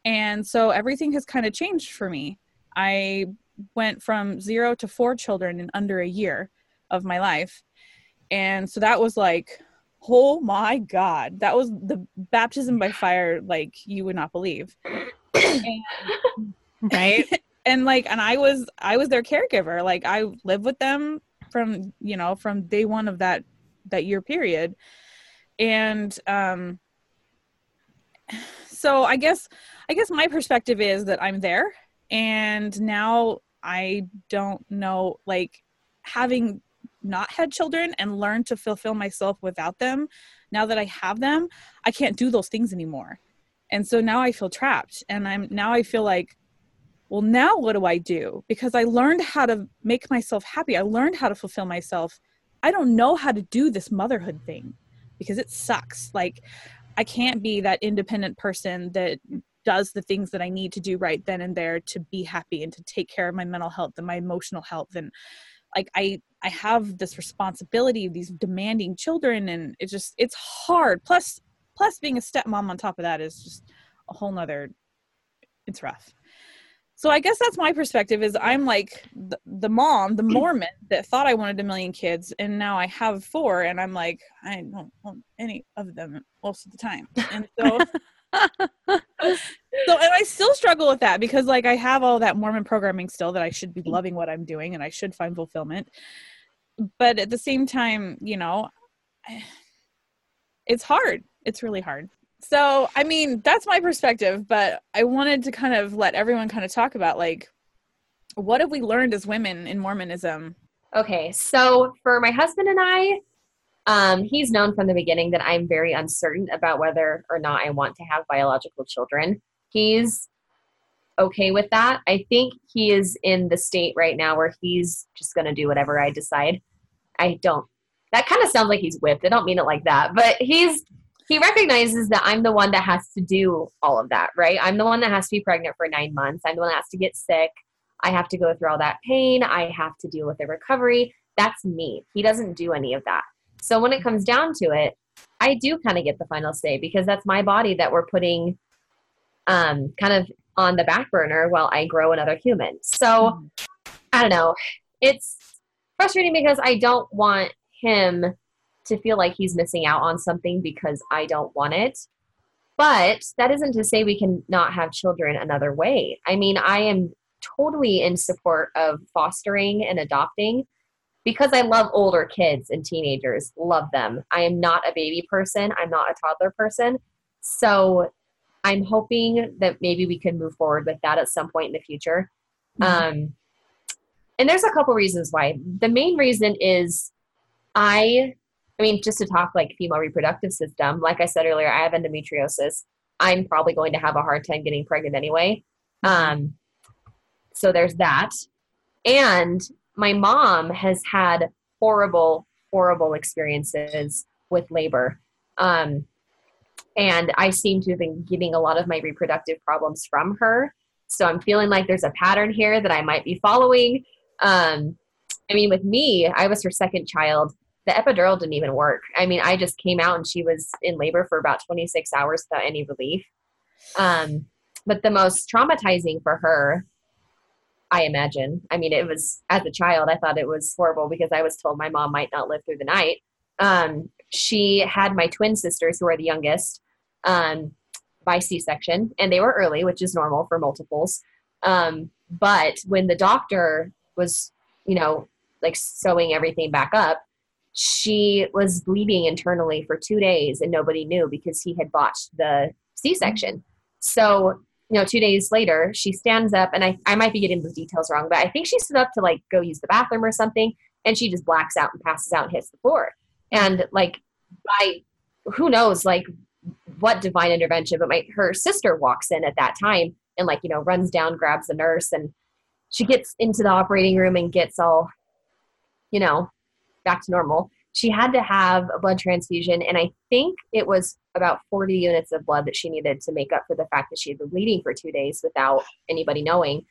And so everything has kind of changed for me. I went from zero to four children in under a year of my life. And so that was like, oh my God, that was the baptism by fire, like you would not believe. and, [laughs] right. and like, and I was, I was their caregiver. Like I lived with them from, you know, from day one of that, that year period. And, um, so I guess, I guess my perspective is that I'm there and now I don't know, like having not had children and learned to fulfill myself without them now that i have them i can't do those things anymore. And so now i feel trapped and i'm now i feel like well now what do i do? Because i learned how to make myself happy. I learned how to fulfill myself. I don't know how to do this motherhood thing because it sucks. Like i can't be that independent person that does the things that i need to do right then and there to be happy and to take care of my mental health and my emotional health and like i i have this responsibility of these demanding children and it's just it's hard. Plus plus being a stepmom on top of that is just a whole nother it's rough. So i guess that's my perspective is i'm like the, the mom the [clears throat] mormon that thought i wanted a million kids and now i have four and i'm like i don't want any of them most of the time. And so [laughs] so and I still struggle with that because like I have all that Mormon programming still that I should be loving what I'm doing and I should find fulfillment. But at the same time, you know, [sighs] it's hard. It's really hard. So, I mean, that's my perspective, but I wanted to kind of let everyone kind of talk about like what have we learned as women in Mormonism? Okay, so for my husband and I, um, he's known from the beginning that I'm very uncertain about whether or not I want to have biological children. He's okay with that. I think he is in the state right now where he's just going to do whatever I decide. I don't, that kind of sounds like he's whipped. I don't mean it like that, but he's, he recognizes that I'm the one that has to do all of that, right? I'm the one that has to be pregnant for nine months. I'm the one that has to get sick. I have to go through all that pain. I have to deal with the recovery. That's me. He doesn't do any of that. So when it comes down to it, I do kind of get the final say because that's my body that we're putting um, kind of on the back burner while I grow another human. So mm-hmm. I don't know. It's frustrating because I don't want him to feel like he's missing out on something because I don't want it. But that isn't to say we can not have children another way. I mean, I am totally in support of fostering and adopting because I love older kids and teenagers, love them. I am not a baby person, I'm not a toddler person. So I'm hoping that maybe we can move forward with that at some point in the future. Mm-hmm. Um, and there's a couple reasons why. The main reason is I, I mean, just to talk like female reproductive system, like I said earlier, I have endometriosis. I'm probably going to have a hard time getting pregnant anyway. Mm-hmm. Um, so there's that. And my mom has had horrible, horrible experiences with labor. Um, and I seem to have been getting a lot of my reproductive problems from her. So I'm feeling like there's a pattern here that I might be following. Um, I mean, with me, I was her second child. The epidural didn't even work. I mean, I just came out and she was in labor for about 26 hours without any relief. Um, but the most traumatizing for her, I imagine, I mean, it was as a child, I thought it was horrible because I was told my mom might not live through the night. Um, she had my twin sisters, who are the youngest, um, by C section, and they were early, which is normal for multiples. Um, but when the doctor was, you know, like sewing everything back up, she was bleeding internally for two days and nobody knew because he had botched the C section. So, you know, two days later, she stands up, and I, I might be getting the details wrong, but I think she stood up to like go use the bathroom or something, and she just blacks out and passes out and hits the floor. And like, by who knows, like what divine intervention, but my her sister walks in at that time and like you know runs down, grabs the nurse, and she gets into the operating room and gets all, you know, back to normal she had to have a blood transfusion and i think it was about 40 units of blood that she needed to make up for the fact that she had been bleeding for two days without anybody knowing.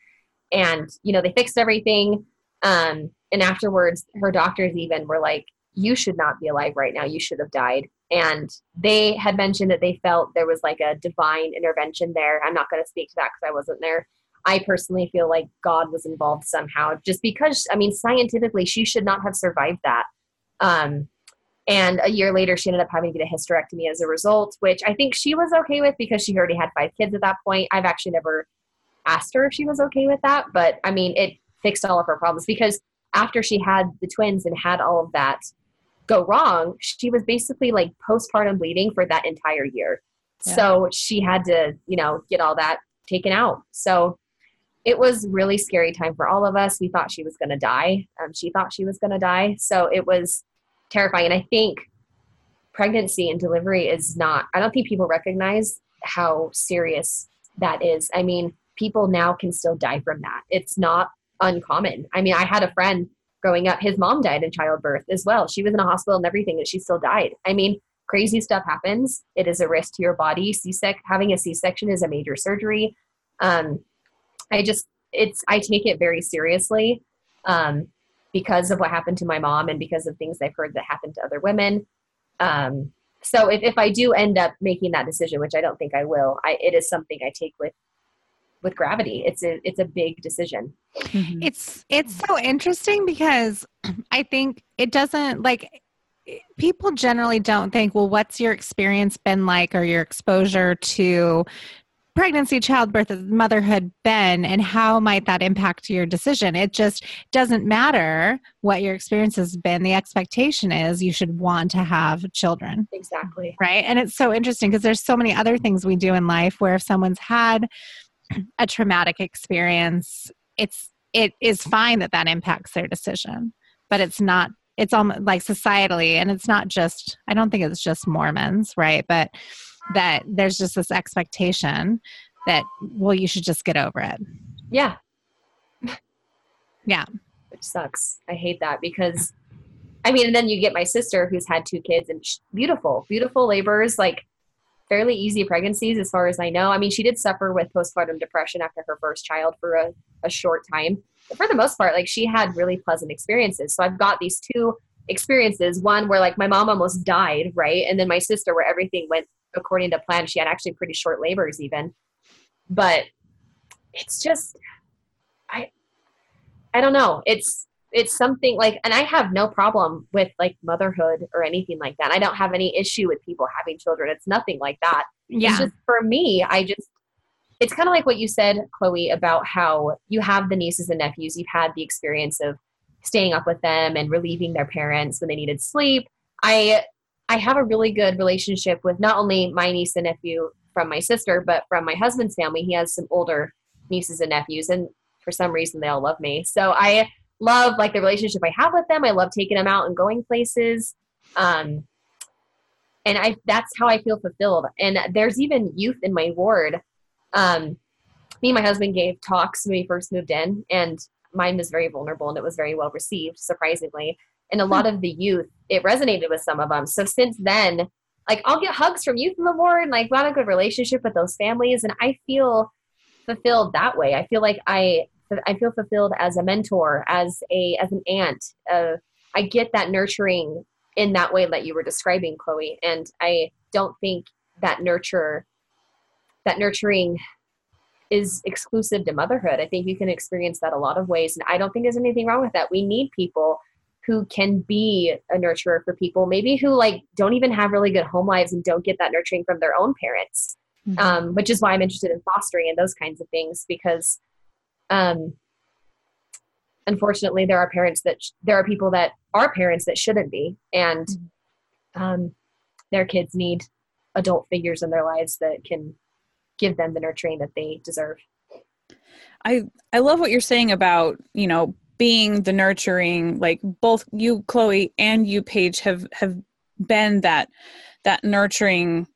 And you know they fixed everything um, and afterwards her doctors even were like you should not be alive right now. You should have died. And they had mentioned that they felt there was like a divine intervention there. I'm not going to speak to that because i wasn't there. I personally feel like god was involved somehow just because i mean scientifically she should not have survived that um, and a year later, she ended up having to get a hysterectomy as a result, which I think she was okay with because she already had five kids at that point. I've actually never asked her if she was okay with that, but I mean, it fixed all of her problems because after she had the twins and had all of that go wrong, she was basically like postpartum bleeding for that entire year. Yeah. So she had to, you know, get all that taken out. So it was really scary time for all of us. We thought she was going to die. Um, she thought she was going to die. So it was terrifying. And I think pregnancy and delivery is not, I don't think people recognize how serious that is. I mean, people now can still die from that. It's not uncommon. I mean, I had a friend growing up, his mom died in childbirth as well. She was in a hospital and everything, and she still died. I mean, crazy stuff happens. It is a risk to your body. C-sec, having a C-section is a major surgery. Um, I just it's I take it very seriously um, because of what happened to my mom and because of things I've heard that happened to other women. Um, so if, if I do end up making that decision, which I don't think I will, I, it is something I take with with gravity. It's a it's a big decision. Mm-hmm. It's it's so interesting because [clears throat] I think it doesn't like people generally don't think well what's your experience been like or your exposure to pregnancy, childbirth, motherhood been, and how might that impact your decision? It just doesn't matter what your experience has been. The expectation is you should want to have children. Exactly. Right. And it's so interesting because there's so many other things we do in life where if someone's had a traumatic experience, it's it is fine that that impacts their decision, but it's not it's almost like societally and it's not just i don't think it's just mormons right but that there's just this expectation that well you should just get over it. Yeah. Yeah. Which sucks. I hate that because i mean and then you get my sister who's had two kids and beautiful beautiful labors like fairly easy pregnancies as far as i know. I mean she did suffer with postpartum depression after her first child for a, a short time. But for the most part like she had really pleasant experiences. So i've got these two experiences. One where like my mom almost died right? And then my sister where everything went according to plan. She had actually pretty short labors even. But it's just I I don't know. It's it's something like and I have no problem with like motherhood or anything like that. I don't have any issue with people having children. It's nothing like that. Yeah. It's just for me, I just it's kind of like what you said, Chloe, about how you have the nieces and nephews. You've had the experience of staying up with them and relieving their parents when they needed sleep. I I have a really good relationship with not only my niece and nephew from my sister, but from my husband's family. He has some older nieces and nephews, and for some reason, they all love me. So I love like the relationship I have with them. I love taking them out and going places. Um, and I that's how I feel fulfilled. And there's even youth in my ward. Um, me and my husband gave talks when we first moved in, and mine was very vulnerable and it was very well received, surprisingly and a lot of the youth it resonated with some of them so since then like i'll get hugs from youth in the ward and like got a good relationship with those families and i feel fulfilled that way. I feel like I I feel fulfilled as a mentor, as a as an aunt. Uh, I get that nurturing in that way that you were describing, Chloe. And I don't think that nurture that nurturing is exclusive to motherhood. I think you can experience that a lot of ways. And I don't think there's anything wrong with that. We need people who can be a nurturer for people, maybe who like don't even have really good home lives and don't get that nurturing from their own parents. Mm-hmm. Um, which is why I'm interested in fostering and those kinds of things because um, unfortunately there are parents that sh- there are people that are parents that shouldn't be and mm-hmm. um, their kids need adult figures in their lives that can give them the nurturing that they deserve i i love what you're saying about you know being the nurturing like both you chloe and you paige have have been that that nurturing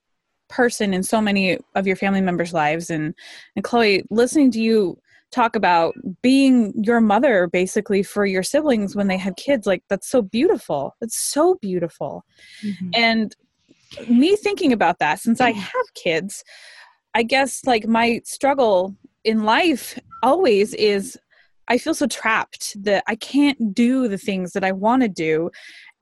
person in so many of your family members lives. And and chloe listening to you talk about being your mother basically for your siblings when they have kids like that's so beautiful. It's so beautiful. Mm-hmm. and me thinking about that since i have kids i guess like my struggle in life always is i feel so trapped that i can't do the things that i want to do.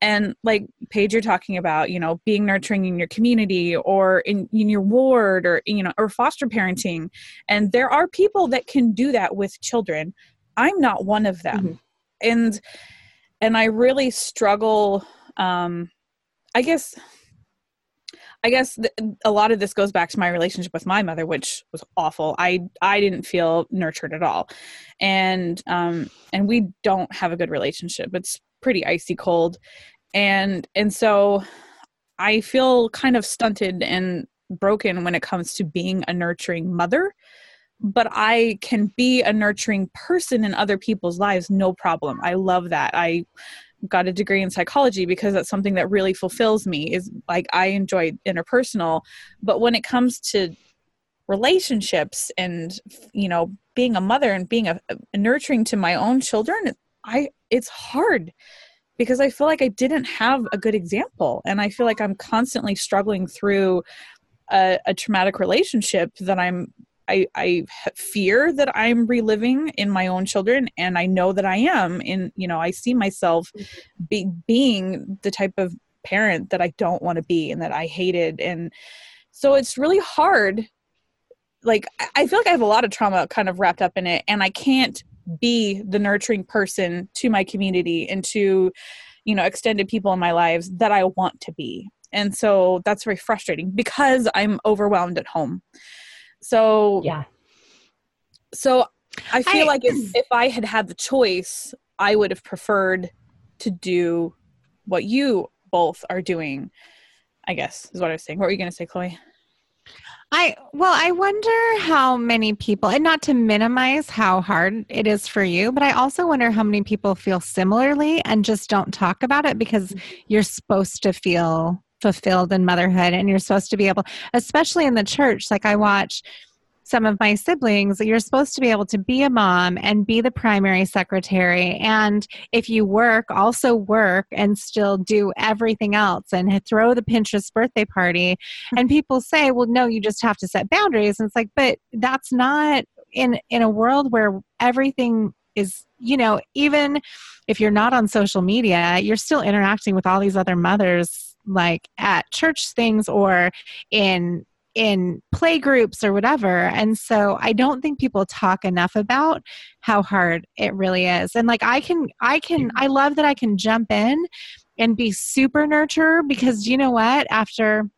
And like paige you're talking about you know being nurturing in your community or in, in your ward or you know or foster parenting. And there are people that can do that with children. I'm not one of them. Mm-hmm. and and i really struggle um i guess I guess th- a lot of this goes back to my relationship with my mother, which was awful. I I didn't feel nurtured at all, and um and we don't have a good relationship. It's pretty icy cold. And and so i feel kind of stunted and broken when it comes to being a nurturing mother. But i can be a nurturing person in other people's lives no problem. I love that. I got a degree in psychology because that's something that really fulfills me is like i enjoy interpersonal but when it comes to relationships and you know being a mother and being a, a nurturing to my own children i it's hard because I feel like I didn't have a good example. And I feel like I'm constantly struggling through a, a traumatic relationship that I'm I, I fear that I'm reliving in my own children, and I know that I am. In you know, I see myself mm-hmm. be, being the type of parent that I don't want to be and that I hated, and so it's really hard. Like I feel like I have a lot of trauma kind of wrapped up in it, and I can't be the nurturing person to my community and to you know extended people in my lives that i want to be and so that's very frustrating because i'm overwhelmed at home so yeah. so i feel I, like if, [clears throat] if i had had the choice i would have preferred to do what you both are doing i guess is what i was saying. What were you going to say chloe? I well, I wonder how many people, and not to minimize how hard it is for you, but I also wonder how many people feel similarly and just don't talk about it because mm-hmm. you're supposed to feel fulfilled in motherhood and you're supposed to be able, especially in the church. Like I watch some of my siblings, you're supposed to be able to be a mom and be the primary secretary. And if you work, also work and still do everything else and throw the Pinterest birthday party. And people say, well, no, you just have to set boundaries. And it's like, but that's not in in a world where everything is you know even if you're not on social media you're still interacting with all these other mothers like at church things or in in play groups or whatever. And so I don't think people talk enough about how hard it really is. And like I can I can I love that I can jump in and be super nurture because you know what? After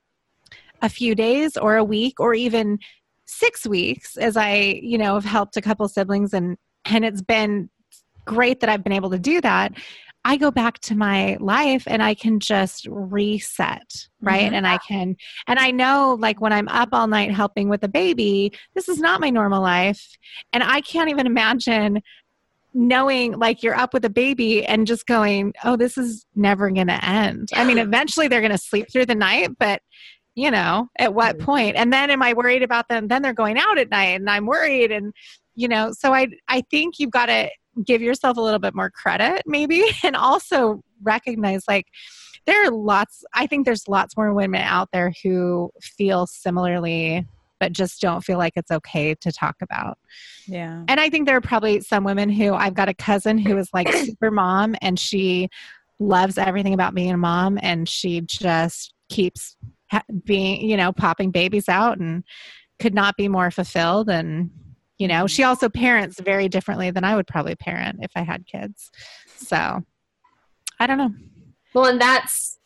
a few days or a week or even 6 weeks as I, you know, have helped a couple siblings and and it's been great that I've been able to do that. I go back to my life and I can just reset, right? Mm-hmm. And I can, and I know like when I'm up all night helping with a baby, this is not my normal life. And I can't even imagine knowing like you're up with a baby and just going, oh, this is never going to end. I mean, eventually they're going to sleep through the night, but you know, at what mm-hmm. point? And then am I worried about them? Then they're going out at night and I'm worried. And, you know, so I, I think you've got to give yourself a little bit more credit maybe [laughs] and also recognize like there are lots i think there's lots more women out there who feel similarly but just don't feel like it's okay to talk about. Yeah. And I think there are probably some women who I've got a cousin who is like [coughs] super mom and she loves everything about being a mom and she just keeps ha- being, you know, popping babies out and could not be more fulfilled and you know, she also parents very differently than I would probably parent if I had kids. So, I don't know. Well, and that's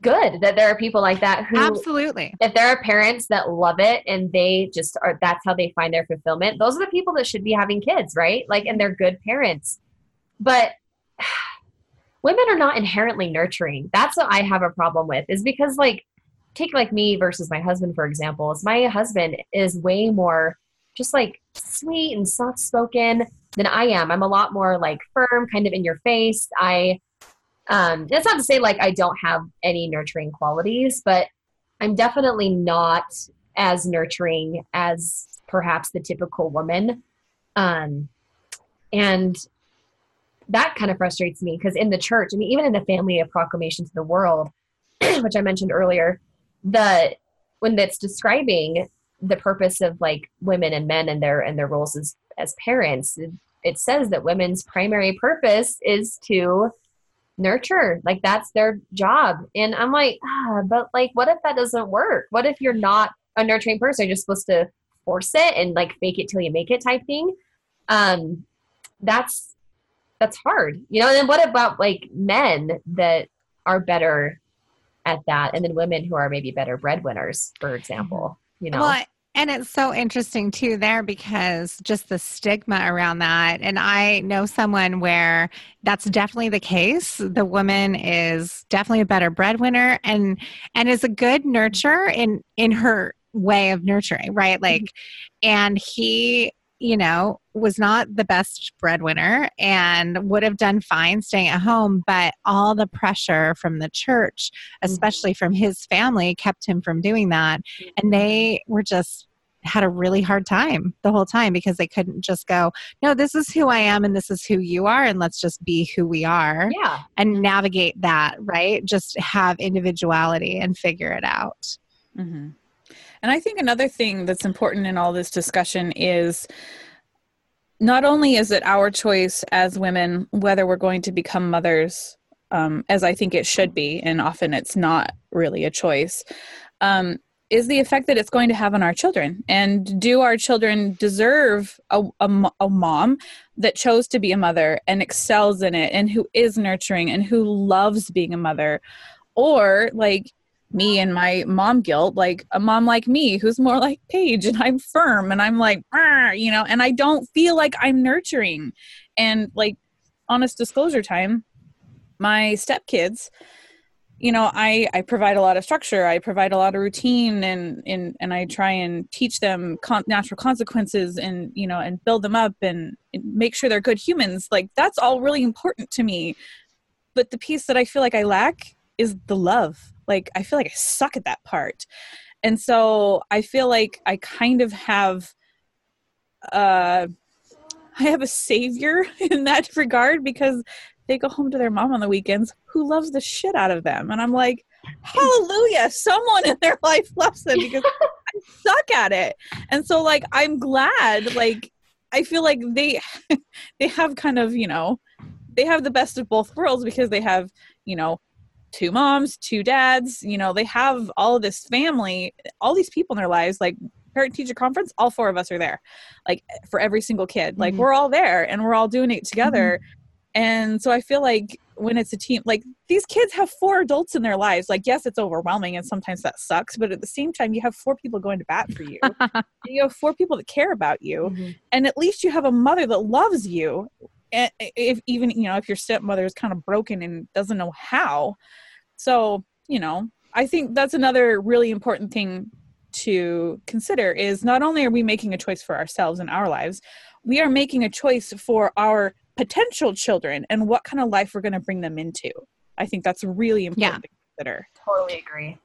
good that there are people like that who Absolutely. if there are parents that love it and they just are that's how they find their fulfillment those are the people that should be having kids right like and they're good parents but [sighs] women are not inherently nurturing that's what i have a problem with is because like take like me versus my husband for example is my husband is way more just like sweet and soft spoken than i am. I'm a lot more like firm kind of in your face. I um that's not to say like i don't have any nurturing qualities but i'm definitely not as nurturing as perhaps the typical woman. Um and that kind of frustrates me because in the church i mean even in the family of proclamation to the world [clears throat] which i mentioned earlier the when it's describing the purpose of like women and men and their and their roles as as parents it, says that women's primary purpose is to nurture like that's their job. And i'm like ah, but like what if that doesn't work? What if you're not a nurturing person? You're just supposed to force it and like fake it till you make it type thing? Um that's that's hard you know? And then what about like men that are better at that and then women who are maybe better breadwinners for example you know? Well, and it's so interesting too there because just the stigma around that. And I know someone where that's definitely the case. The woman is definitely a better breadwinner and and is a good nurturer in in her way of nurturing, right? Mm-hmm. Like and he you know, was not the best breadwinner and would have done fine staying at home, but all the pressure from the church, especially from his family, kept him from doing that. And they were just had a really hard time the whole time because they couldn't just go, no, this is who I am and this is who you are, and let's just be who we are yeah and navigate that, right? Just have individuality and figure it out. hmm And I think another thing that's important in all this discussion is not only is it our choice as women whether we're going to become mothers, um, as I think it should be, and often it's not really a choice, um, is the effect that it's going to have on our children. And do our children deserve a, a, a mom that chose to be a mother and excels in it and who is nurturing and who loves being a mother? Or like, me and my mom guilt, like a mom like me who's more like Paige and I'm firm and I'm like, you know, and I don't feel like I'm nurturing. And like, honest disclosure time, my stepkids, you know, I I provide a lot of structure, I provide a lot of routine, and and and I try and teach them con- natural consequences, and you know, and build them up, and, and make sure they're good humans. Like that's all really important to me. But the piece that I feel like I lack is the love like i feel like i suck at that part. And so i feel like i kind of have uh i have a savior [laughs] in that regard because they go home to their mom on the weekends who loves the shit out of them. And i'm like hallelujah [laughs] someone in their life loves them because [laughs] i suck at it. And so like i'm glad like i feel like they they have kind of you know they have the best of both worlds because they have you know two moms, two dads, you know, they have all of this family, all these people in their lives, like parent teacher conference, all four of us are there, like for every single kid. Like Mhm. we're all there and we're all doing it together. And so I feel like when it's a team, like these kids have four adults in their lives. Like, yes, it's overwhelming and sometimes that sucks, but at the same time, you have four people going to bat for you. [laughs] you have four people that care about you. Mhm. And at least you have a mother that loves you. And if even, you know, if your stepmother is kind of broken and doesn't know how, so, you know, I think that's another really important thing to consider is not only are we making a choice for ourselves in our lives, we are making a choice for our potential children and what kind of life we're going to bring them into. I think that's really important to consider. totally agree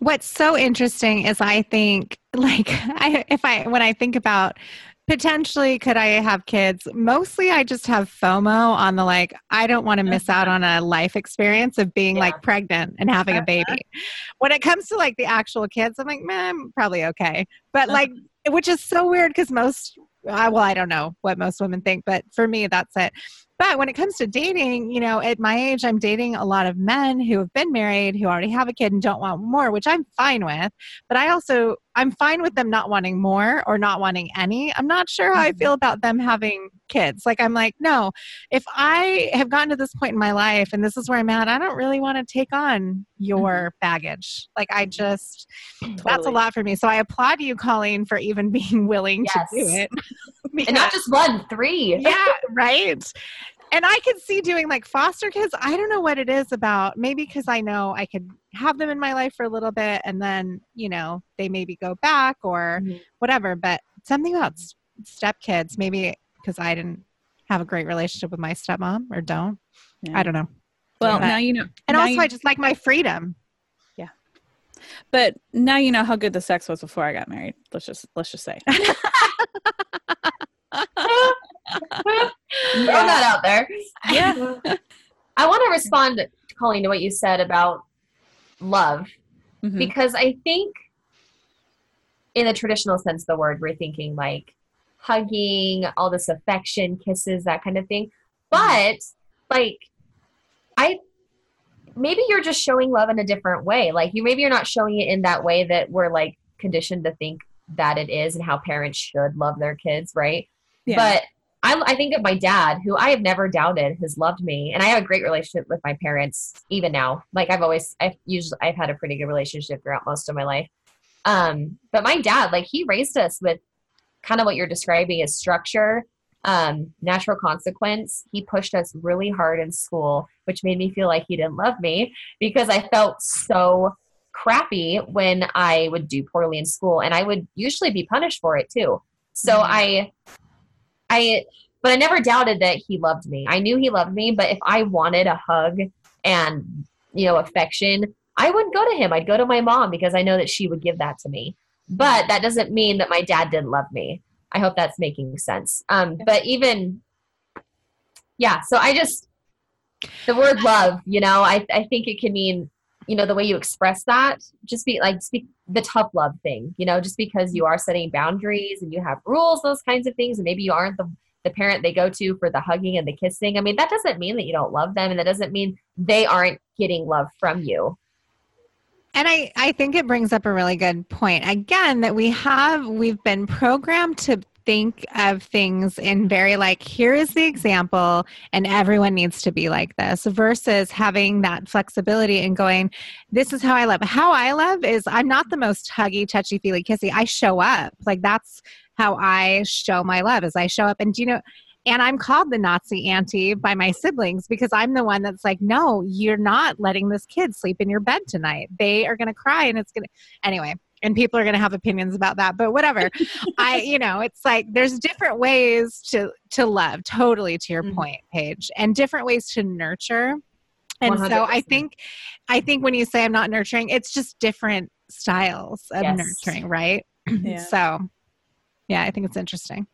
What's so interesting is I think [laughs] like I if I when I think about potentially could I have kids? Mostly I just have FOMO on the like I don't want to miss out on a life experience of being Yeah. like pregnant and having a Uh-huh. baby. When it comes to like the actual kids, I'm like, man, I'm probably okay. But like which is so weird because most uh, well, I don't know what most women think, but for me that's it. But when it comes to dating, you know, at my age, I'm dating a lot of men who have been married, who already have a kid and don't want more, which I'm fine with. But I also, I'm fine with them not wanting more or not wanting any. I'm not sure how I Mhm. feel about them having kids. Like, I'm like, no, if I have gotten to this point in my life and this is where I'm at, I don't really want to take on your baggage. Like, I just, that's a lot for me. So I applaud you, Colleen, for even [laughs] being willing to do Yes. it. [laughs] And not just one, three. yeah, right. And I could see doing like foster kids. I don't know what it is about. Maybe because I know I could have them in my life for a little bit and then, you know, they maybe go back or Mhm. whatever. But something about s- step maybe because I didn't have a great relationship with my stepmom or don't. Yeah. I don't know. Well, Yeah. now you know. And also, you- I just like my freedom. Yeah but now you know how good the sex was before I got married. Let's just let's just say. Throw that out there. Yeah. [laughs] I want to respond, Colleen, to what you said about love Mhm. because I think, in the traditional sense of the word, we're thinking like hugging, all this affection, kisses, that kind of thing. But like, I maybe you're just showing love in a different way. Like you maybe you're not showing it in that way that we're like conditioned to think that it is and how parents should love their kids, right? Yeah. But I, I think of my dad, who I have never doubted has loved me, and I have a great relationship with my parents even now. Like I've always, I've usually, I've had a pretty good relationship throughout most of my life. Um, but my dad, like he raised us with kind of what you're describing as structure, um, natural consequence. He pushed us really hard in school, which made me feel like he didn't love me because I felt so crappy when I would do poorly in school, and I would usually be punished for it too. So Mhm. I, I, but I never doubted that he loved me. I knew he loved me, but if I wanted a hug and you know affection, I wouldn't go to him. I'd go to my mom because I know that she would give that to me. But that doesn't mean that my dad didn't love me. I hope that's making sense. Um, but even, yeah. So I just the word love. You know, I I think it can mean you know the way you express that. Just be like speak the tough love thing. You know, just because you are setting boundaries and you have rules, those kinds of things, and maybe you aren't the the parent they go to for the hugging and the kissing. I mean, that doesn't mean that you don't love them, and that doesn't mean they aren't getting love from you. And I, I think it brings up a really good point. Again, that we have, we've been programmed to think of things in very like, here is the example, and everyone needs to be like this, versus having that flexibility and going, this is how I love. How I love is I'm not the most huggy, touchy, feely, kissy. I show up. Like, that's how I show my love, is I show up. And do you know, and I'm called the Nazi auntie by my siblings because I'm the one that's like, no, you're not letting this kid sleep in your bed tonight. They are going to cry and it's going to, anyway. And people are going to have opinions about that, but whatever. [laughs] I, you know, it's like there's different ways to to love. Totally to your Mhm. point, Paige, and different ways to nurture. And so I think, I think when you say I'm not nurturing, it's just different styles of Yes. nurturing, right? [clears throat] Yeah. So, yeah, I think it's interesting.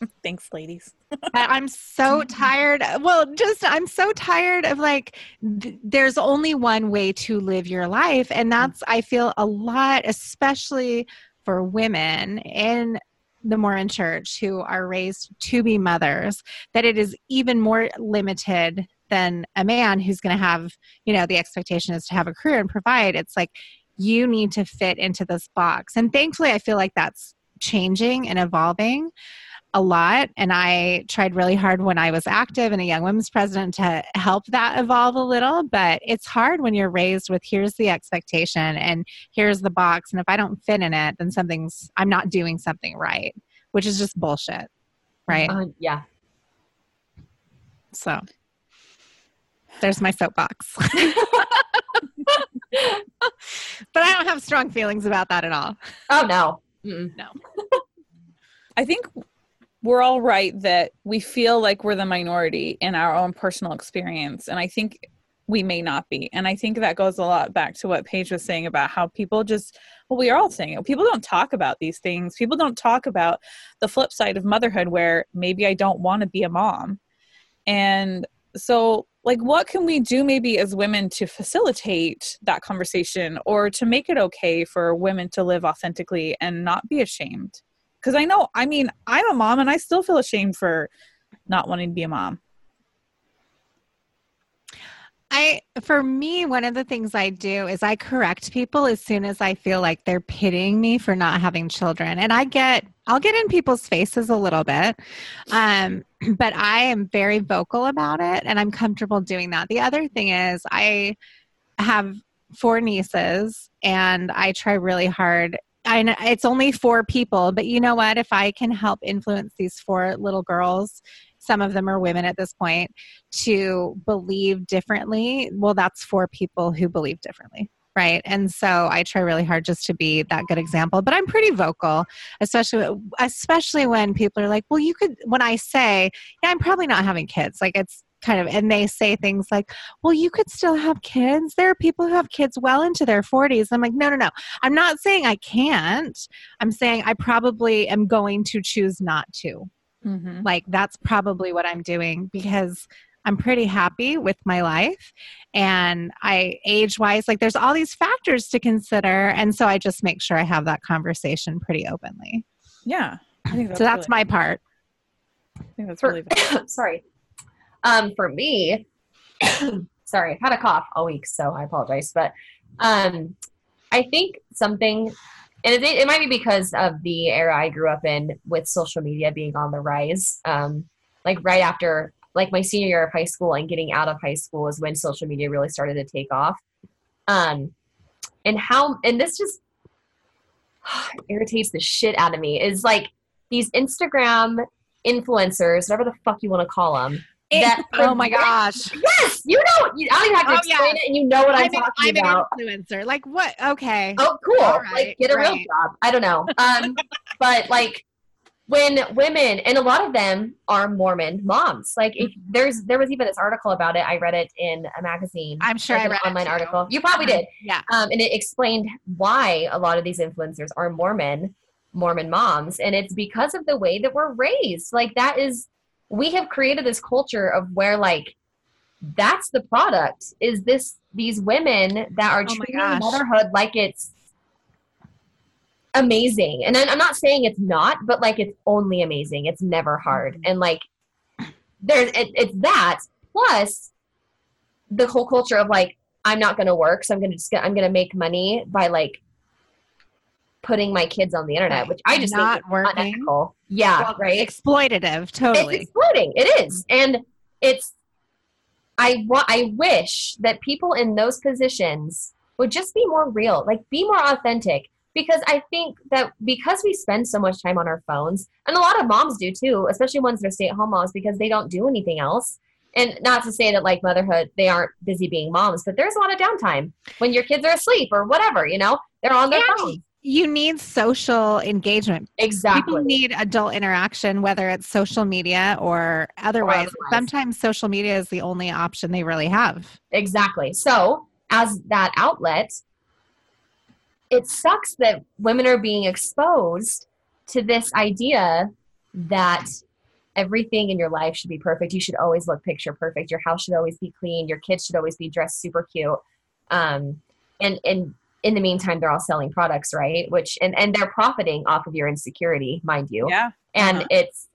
[laughs] Thanks, ladies. [laughs] I'm so tired. Well, just I'm so tired of like th- there's only one way to live your life and mm-hmm. that's I feel a lot especially for women in the Mormon church who are raised to be mothers that it is even more limited than a man who's going to have, you know, the expectation is to have a career and provide. It's like you need to fit into this box. And thankfully I feel like that's changing and evolving a lot and i tried really hard when i was active and a young women's president to help that evolve a little but it's hard when you're raised with here's the expectation and here's the box and if i don't fit in it then something's i'm not doing something right which is just bullshit right Uh, yeah. so there's my soapbox [laughs] but i don't have strong feelings about that at all Oh no. Mm-mm. I think we're all right that we feel like we're the minority in our own personal experience. And I think we may not be. And I think that goes a lot back to what Paige was saying about how people just, well, we are all saying it. People don't talk about these things. People don't talk about the flip side of motherhood where maybe I don't want to be a mom. And so, like, what can we do maybe as women to facilitate that conversation or to make it okay for women to live authentically and not be ashamed? Because I know, I mean, I'm a mom and I still feel ashamed for not wanting to be a mom. I for me one of the things I do is I correct people as soon as I feel like they're pitying me for not having children and I get I'll get in people's faces a little bit um, [clears throat] but I am very vocal about it and I'm comfortable doing that. The other thing is I have four nieces and I try really hard It's only four people, but you know what? If I can help influence these four little girls some of them are women at this point, to believe differently, well, that's for people who believe differently. Right. And so I try really hard just to be that good example, but I'm pretty vocal, especially, especially when people are like, well, you could, when I say, yeah, I'm probably not having kids, like it's, kind of and they say things like well you could still have kids there are people who have kids well into their 40s i'm like no no no i'm not saying i can't i'm saying i probably am going to choose not to Mm-hmm. Like that's probably what I'm doing because I'm pretty happy with my life and I age wise like there's all these factors to consider and so I just make sure I have that conversation pretty openly. Yeah. That's so that's really my part. I think that's really [coughs] sorry. Um for me [coughs] sorry, I've had a cough all week so I apologize but um I think something and it, it might be because of the era I grew up in with social media being on the rise. Um, like right after, like my senior year of high school and getting out of high school is when social media really started to take off. Um, and how, and this just [sighs] irritates the shit out of me is like these Instagram influencers, whatever the fuck you want to call them, that [laughs] oh my gosh. Yes, you know. You, I don't even have to oh, explain yeah. it, and you know what I'm, I'm talking about. I'm an influencer. Like what? Okay. Oh, cool. Right, like get a right. real job. I don't know. Um, [laughs] but like when women and a lot of them are Mormon moms. Like if mm-hmm. there's there was even this article about it. I read it in a magazine. I'm sure like I read an online article. You probably did. Yeah. Um, and it explained why a lot of these influencers are Mormon Mormon moms, and it's because of the way that we're raised. Like that is we have created this culture of where like that's the product is this these women that are oh treating motherhood like it's amazing. And i'm not saying it's not but like it's only amazing. It's never hard. Mm-hmm. and like there's it, it's that plus the whole culture of like i'm not going to work so i'm going to just i'm going to make money by like putting my kids on the internet, which I just not think working. unethical. Yeah, well, right. Exploitative, totally. It's exploiting. It is, and it's. I want. I wish that people in those positions would just be more real, like be more authentic. Because I think that because we spend so much time on our phones, and a lot of moms do too, especially ones that are stay-at-home moms, because they don't do anything else. And not to say that like motherhood, they aren't busy being moms, but there's a lot of downtime when your kids are asleep or whatever. You know, they're on their phones you need social engagement. Exactly. People need adult interaction, whether it's social media or otherwise. or otherwise. Sometimes social media is the only option they really have. Exactly. So, as that outlet, it sucks that women are being exposed to this idea that everything in your life should be perfect. You should always look picture perfect. Your house should always be clean. Your kids should always be dressed super cute. Um, and and in the meantime they're all selling products right? Which and and they're profiting off of your insecurity mind you. Yeah. And uh-huh. it's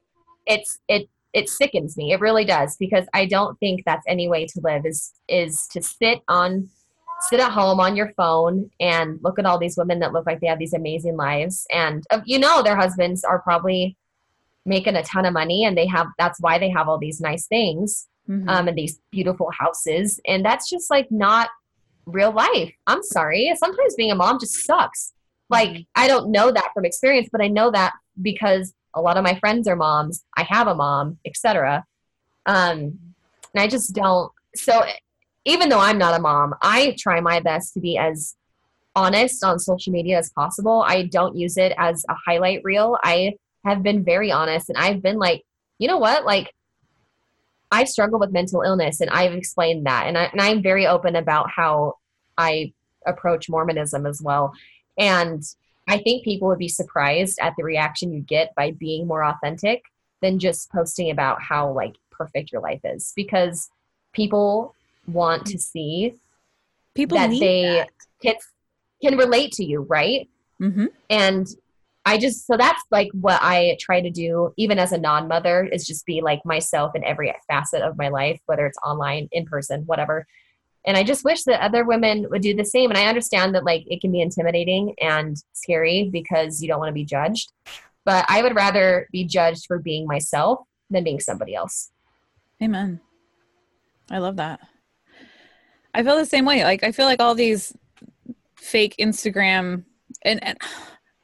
it's it it sickens me. It really does because i don't think that's any way to live is is to sit on sit at home on your phone and look at all these women that look like they have these amazing lives. And uh, you know their husbands are probably making a ton of money and they have that's why they have all these nice things mm-hmm. um, and these beautiful houses. And that's just like not real life. I'm sorry. Sometimes being a mom just sucks. Like, mm-hmm. I don't know that from experience, but I know that because a lot of my friends are moms. I have a mom, etc. Um, and I just don't. So, even though I'm not a mom, I try my best to be as honest on social media as possible. I don't use it as a highlight reel. I have been very honest and I've been like, you know what? Like, I struggle with mental illness and I've explained that. And, I, and I'm very open about how I approach Mormonism as well. And I think people would be surprised at the reaction you get by being more authentic than just posting about how like perfect your life is because people want to see People that they that. can can relate to you, right? Mhm. And I just so that's like what I try to do, even as a non-mother, is just be like myself in every facet of my life, whether it's online, in person, whatever. And I just wish that other women would do the same. And I understand that like it can be intimidating and scary because you don't want to be judged. But I would rather be judged for being myself than being somebody else. Amen. I love that. I feel the same way. Like I feel like all these fake Instagram and, and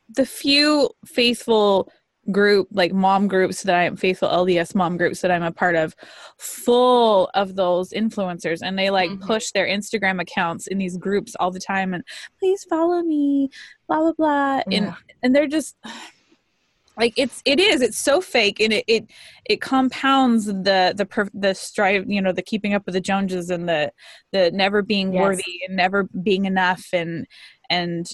the few faithful group like mom groups that I'm faithful LDS mom groups that I'm a part of full of those influencers and they like Mhm. push their Instagram accounts in these groups all the time and please follow me blah blah blah and and they're just [sighs] like it's it is it's so fake and it it, it compounds the the per, the strive you know the keeping up with the joneses and the the never being Yes. worthy and never being enough and and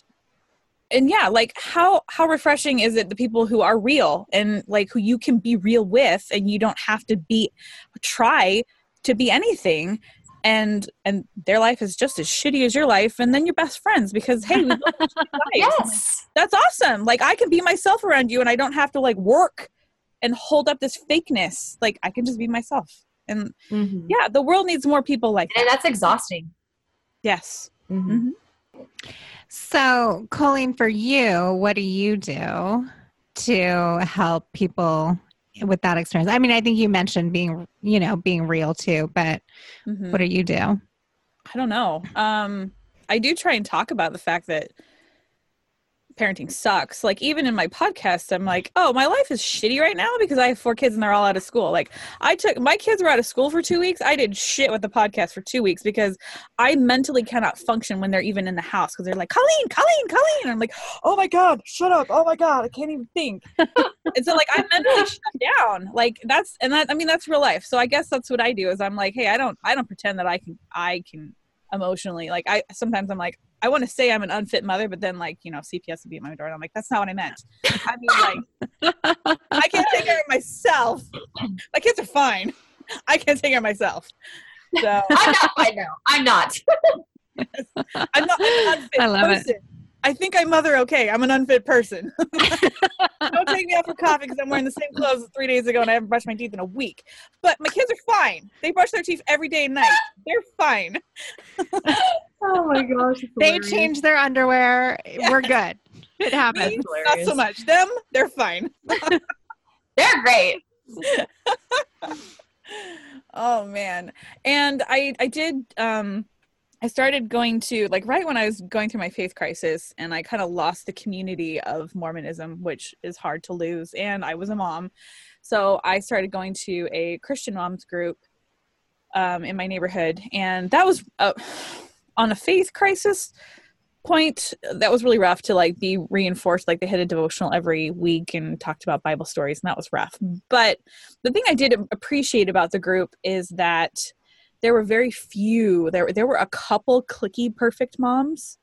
and yeah like how how refreshing is it the people who are real and like who you can be real with and you don't have to be try to be anything and and their life is just as shitty as your life and then you're best friends because hey we both have lives. Yes. that's awesome like i can be myself around you and i don't have to like work and hold up this fakeness like i can just be myself and Mhm. yeah the world needs more people like And that that's exhausting. yes Mhm. So, Colleen, for you, what do you do to help people with that experience? I mean, I think you mentioned being, you know, being real too, but Mhm. what do you do? I don't know. Um, I do try and talk about the fact that parenting sucks. Like even in my podcast, I'm like, oh, my life is shitty right now because I have four kids and they're all out of school. Like I took my kids were out of school for two weeks. I did shit with the podcast for two weeks because I mentally cannot function when they're even in the house because they're like, Colleen, Colleen, Colleen. And I'm like, oh my God, shut up. Oh my God, I can't even think. [laughs] and so like I mentally shut down. Like that's and that I mean that's real life. So I guess that's what I do is I'm like, hey, I don't I don't pretend that I can I can emotionally like I sometimes I'm like I want to say I'm an unfit mother, but then like you know CPS would be at my door, and I'm like that's not what I meant. I mean like [laughs] I can't take care of myself. My kids are fine. I can't take care of myself. So [laughs] I'm not. I know. I'm not. [laughs] I'm not an unfit I love it. Person. I think I mother okay. I'm an unfit person. [laughs] Don't take me out for coffee because I'm wearing the same clothes three days ago and I haven't brushed my teeth in a week. But my kids are fine. They brush their teeth every day and night. [laughs] They're fine. Oh my gosh. They hilarious. change their underwear. We're good. [laughs] It happens. Me, not so much. Them, they're fine. They're great. oh man and i i did um i started going to like right when i was going through my faith crisis and i kind of lost the community of mormonism which is hard to lose and i was a mom. So i started going to a christian moms group um, in my neighborhood and that was uh, on a faith crisis point that was really rough to like be reinforced like they had a devotional every week and talked about bible stories and that was rough. But the thing I did appreciate about the group is that there were very few. There, there were a couple clicky perfect moms,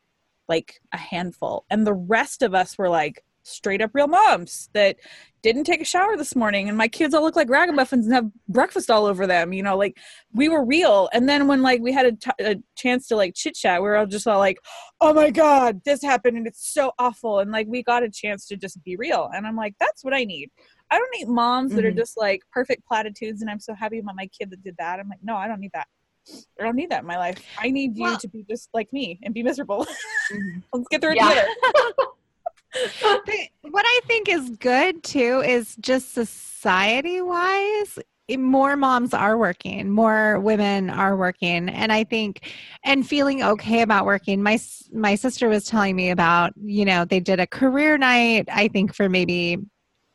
like a handful, and the rest of us were like straight up real moms that didn't take a shower this morning, and my kids all look like ragamuffins and have breakfast all over them. You know, like we were real. And then when like we had a, t- a chance to like chit chat, we were all just all like, "Oh my god, this happened, and it's so awful," and like we got a chance to just be real. And I'm like, that's what I need. I don't need moms that are Mhm. just like perfect platitudes and I'm so happy about my kid that did that. I'm like, no, I don't need that. I don't need that in my life. I need you Well- to be just like me and be miserable. [laughs] Mhm. Let's get through it Yeah. together. [laughs] What I think is good too is just society wise, more moms are working, more women are working, and I think and feeling okay about working. My my sister was telling me about you know they did a career night. I think for maybe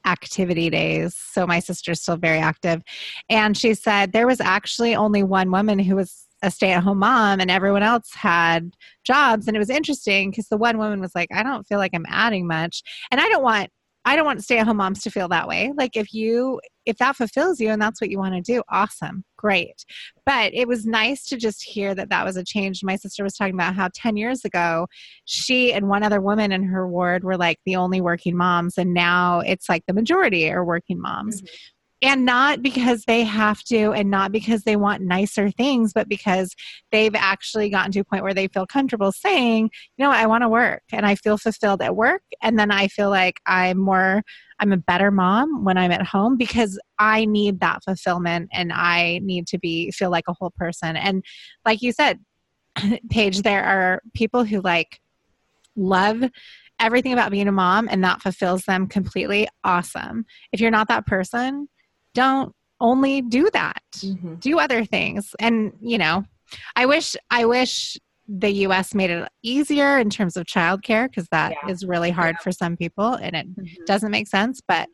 activity days. So my sister's still very active, and she said there was actually only one woman who was a stay at home mom, and everyone else had jobs. And it was interesting because the one woman was like i don't feel like i'm adding much. And i don't want I don't want stay at home moms to feel that way. Like if you if that fulfills you and that's what you want to do, awesome, great. But it was nice to just hear that that was a change. My sister was talking about how 10 years ago, she and one other woman in her ward were like the only working moms, and now it's like the majority are working moms. Mm-hmm and not because they have to and not because they want nicer things but because they've actually gotten to a point where they feel comfortable saying you know i want to work. And i feel fulfilled at work. And then i feel like i'm more i'm a better mom when i'm at home because i need that fulfillment and i need to be feel like a whole person. And like you said [clears throat] paige there are people who like love everything about being a mom and that fulfills them completely. Awesome. If you're not that person don't only do that mm-hmm. do other things and you know i wish i wish the us made it easier in terms of childcare because that yeah. is really hard yeah. for some people and it mm-hmm. doesn't make sense but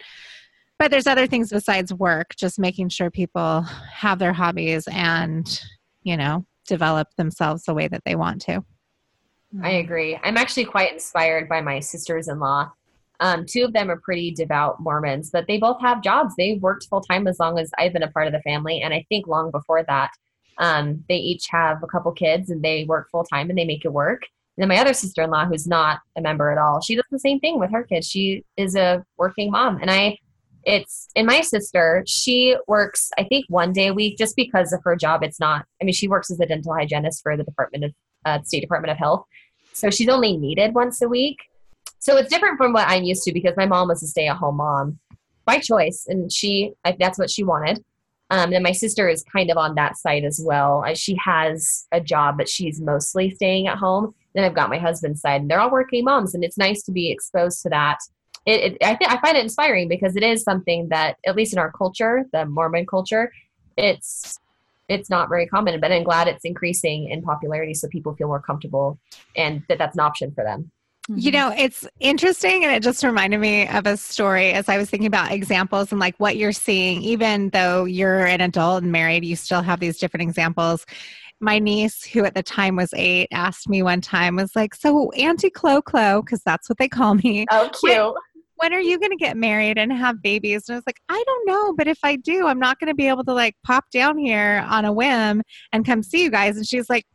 but there's other things besides work just making sure people have their hobbies and you know develop themselves the way that they want to i agree i'm actually quite inspired by my sisters-in-law um, two of them are pretty devout Mormons, but they both have jobs. They've worked full time as long as I've been a part of the family. And I think long before that, um, they each have a couple kids and they work full time and they make it work. And then my other sister in law, who's not a member at all, she does the same thing with her kids. She is a working mom. And I, it's in my sister, she works, I think, one day a week just because of her job. It's not, I mean, she works as a dental hygienist for the Department of, uh, State Department of Health. So she's only needed once a week. So it's different from what I'm used to because my mom was a stay at home mom by choice, and she that's what she wanted. Um, and my sister is kind of on that side as well. She has a job, but she's mostly staying at home. Then I've got my husband's side, and they're all working moms, and it's nice to be exposed to that. It, it I, th- I find it inspiring because it is something that, at least in our culture, the Mormon culture, it's it's not very common. But I'm glad it's increasing in popularity, so people feel more comfortable, and that that's an option for them. You mm-hmm. know, it's interesting and it just reminded me of a story as I was thinking about examples and like what you're seeing, even though you're an adult and married, you still have these different examples. My niece, who at the time was eight, asked me one time, was like, So, Auntie Clo Clo, because that's what they call me. Oh, cute. When, when are you going to get married and have babies? And I was like, I don't know, but if I do, I'm not going to be able to like pop down here on a whim and come see you guys. And she's like,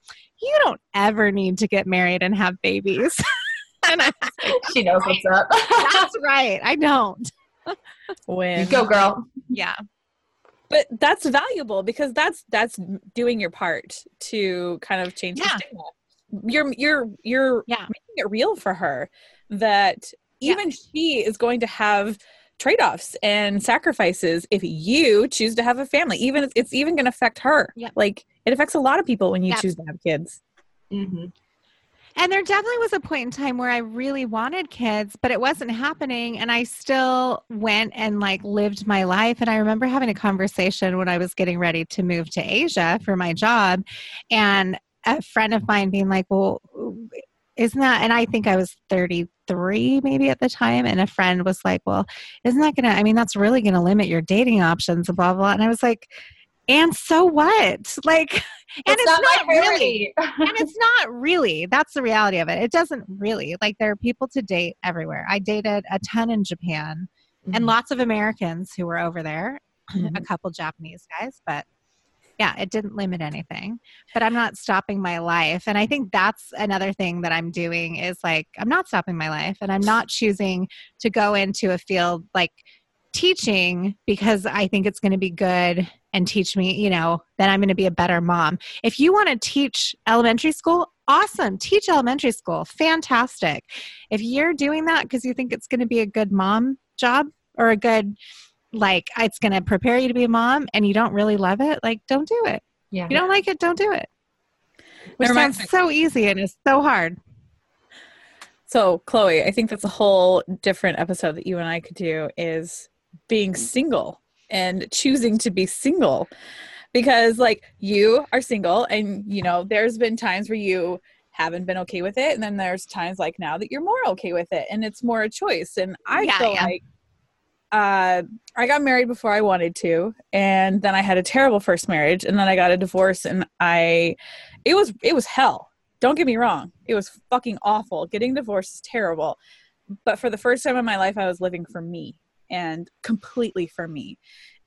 You don't ever need to get married and have babies. [laughs] she knows what's up. That's right. I don't. [laughs] When you go, girl. Yeah. But that's valuable because that's that's doing your part to kind of change yeah. the stigma. You're you're you're yeah. making it real for her that even yeah. she is going to have trade-offs and sacrifices if you choose to have a family even it's even going to affect her yeah. like it affects a lot of people when you choose to have kids mm-hmm. And there definitely was a point in time where I really wanted kids, but it wasn't happening. And I still went and like lived my life. And I remember having a conversation when I was getting ready to move to Asia for my job. And a friend of mine being like, well, isn't that, and I think I was 33 maybe at the time. And a friend was like, well, isn't that going to, I mean, that's really going to limit your dating options, blah, blah. And I was like, and so what? Like and it's, it's not, not really. and it's [laughs] not really. That's the reality of it. It doesn't really. Like there are people to date everywhere. I dated a ton in japan mm-hmm. and lots of americans who were over there [clears throat] mm-hmm. a couple japanese guys but yeah it didn't limit anything. But i'm not stopping my life. And i think that's another thing that i'm doing is like i'm not stopping my life and i'm not choosing to go into a field like teaching because I think it's going to be good and teach me, you know, then I'm going to be a better mom. If you want to teach elementary school, awesome. Teach elementary school. Fantastic. If you're doing that because you think it's going to be a good mom job or a good, like, it's going to prepare you to be a mom and you don't really love it, like, don't do it. Yeah. If you don't like it, don't do it. Which sounds so easy and it's so hard. So, Chloe, I think that's a whole different episode that you and I could do is being single and choosing to be single because like you are single and you know there's been times where you haven't been okay with it and then there's times like now that you're more okay with it and it's more a choice and i yeah, feel yeah. like uh, I got married before I wanted to, and then I had a terrible first marriage, and then I got a divorce, and I, it was it was hell. Don't get me wrong, it was fucking awful. Getting divorced is terrible, but for the first time in my life, I was living for me and completely for me.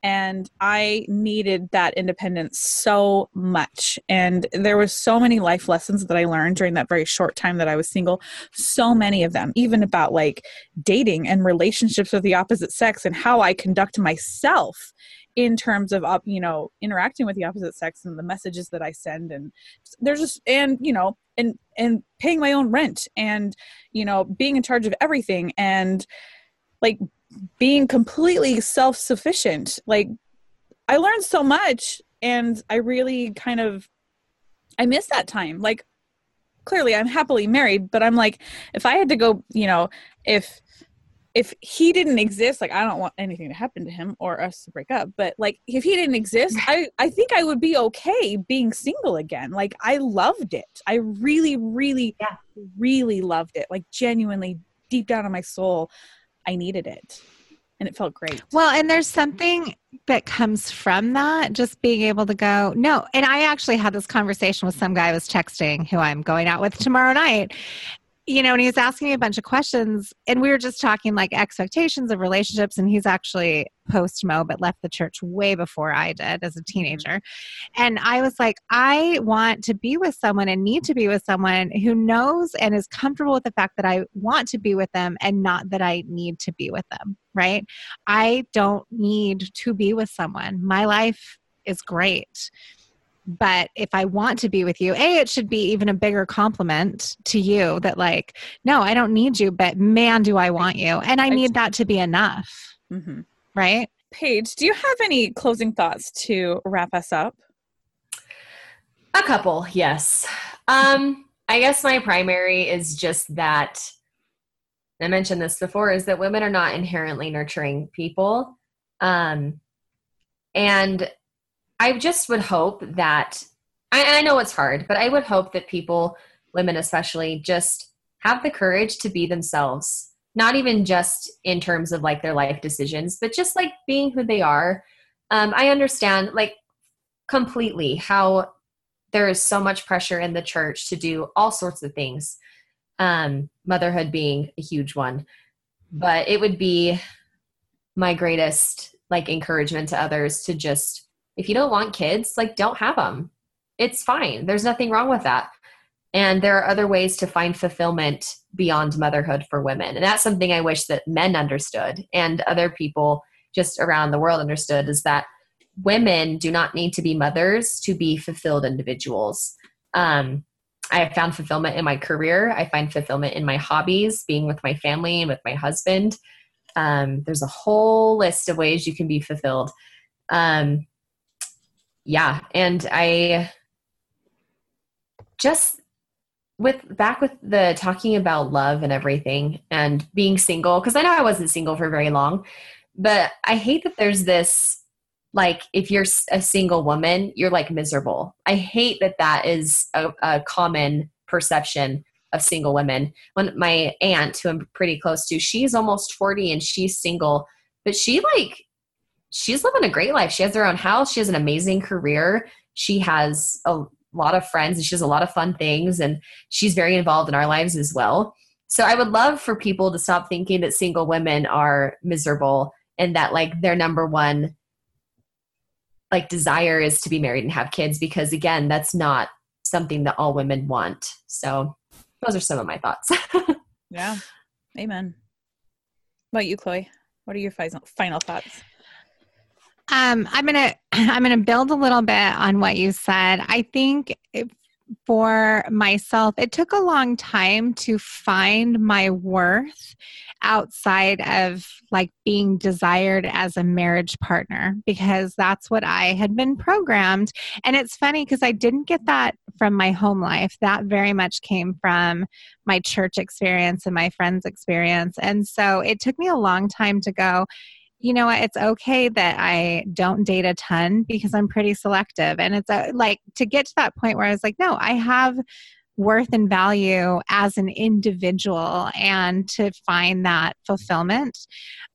And i needed that independence so much. And there was so many life lessons that i learned during that very short time that i was single. So many of them even about like dating and relationships with the opposite sex and how i conduct myself in terms of up you know interacting with the opposite sex and the messages that i send. And there's just and you know and and paying my own rent and you know being in charge of everything. And like being completely self sufficient. Like, I learned so much, and I really kind of I miss that time. Like, clearly, I'm happily married, but I'm like, if I had to go, you know, if if he didn't exist like i don't want anything to happen to him or us to break up but like if he didn't exist i i think i would be okay being single again like i loved it i really really yeah. really loved it like genuinely deep down in my soul I needed it and it felt great. Well, and there's something that comes from that, just being able to go, no. And I actually had this conversation with some guy I was texting who I'm going out with tomorrow night you know, and he was asking me a bunch of questions, and we were just talking like expectations of relationships. And he's actually post Mo, but left the church way before I did as a mm-hmm. teenager. And I was like, I want to be with someone and need to be with someone who knows and is comfortable with the fact that I want to be with them and not that I need to be with them, right? I don't need to be with someone. My life is great but if i want to be with you a it should be even a bigger compliment to you that like no i don't need you but man do i want you. And i need that to be enough. Mm-hmm. right? Paige do you have any closing thoughts to wrap us up? A couple yes. Um i guess my primary is just that i mentioned this before is that women are not inherently nurturing people. Um and I just would hope that, I, I know it's hard, but I would hope that people, women especially, just have the courage to be themselves. Not even just in terms of like their life decisions, but just like being who they are. Um, I understand like completely how there is so much pressure in the church to do all sorts of things, um, motherhood being a huge one. But it would be my greatest like encouragement to others to just if you don't want kids, like don't have them. It's fine. There's nothing wrong with that. And there are other ways to find fulfillment beyond motherhood for women. And that's something I wish that men understood and other people just around the world understood is that women do not need to be mothers to be fulfilled individuals. Um, I have found fulfillment in my career. I find fulfillment in my hobbies, being with my family and with my husband. Um, there's a whole list of ways you can be fulfilled. Um, yeah and i just with back with the talking about love and everything and being single because i know i wasn't single for very long but i hate that there's this like if you're a single woman you're like miserable. I hate that that is a, a common perception of single women. When my aunt who i'm pretty close to she's almost 40 and she's single but she like she's living a great life. She has her own house. She has an amazing career. She has a lot of friends and she does a lot of fun things and she's very involved in our lives as well. So I would love for people to stop thinking that single women are miserable and that like their number one like desire is to be married and have kids because again, that's not something that all women want. So those are some of my thoughts. [laughs] yeah. Amen. What about you, Chloe? What are your final final thoughts? Um, I'm gonna [clears throat] I'm gonna build a little bit on what you said. I think for myself, it took a long time to find my worth outside of like being desired as a marriage partner because that's what I had been programmed. And it's funny because I didn't get that from my home life. That very much came from my church experience and my friends' experience. And so it took me a long time to go, you know what? It's okay that i don't date a ton because i'm pretty selective. And it's a, like to get to that point where i was like no i have worth and value as an individual and to find that fulfillment.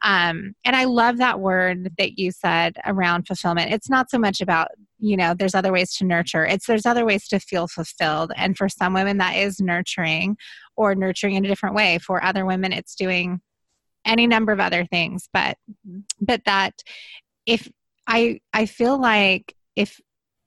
Um, and i love that word that you said around fulfillment. It's not so much about you know there's other ways to nurture. It's there's other ways to feel fulfilled. And for some women that is nurturing or nurturing in a different way. For other women it's doing any number of other things but mm-hmm. but that if i i feel like if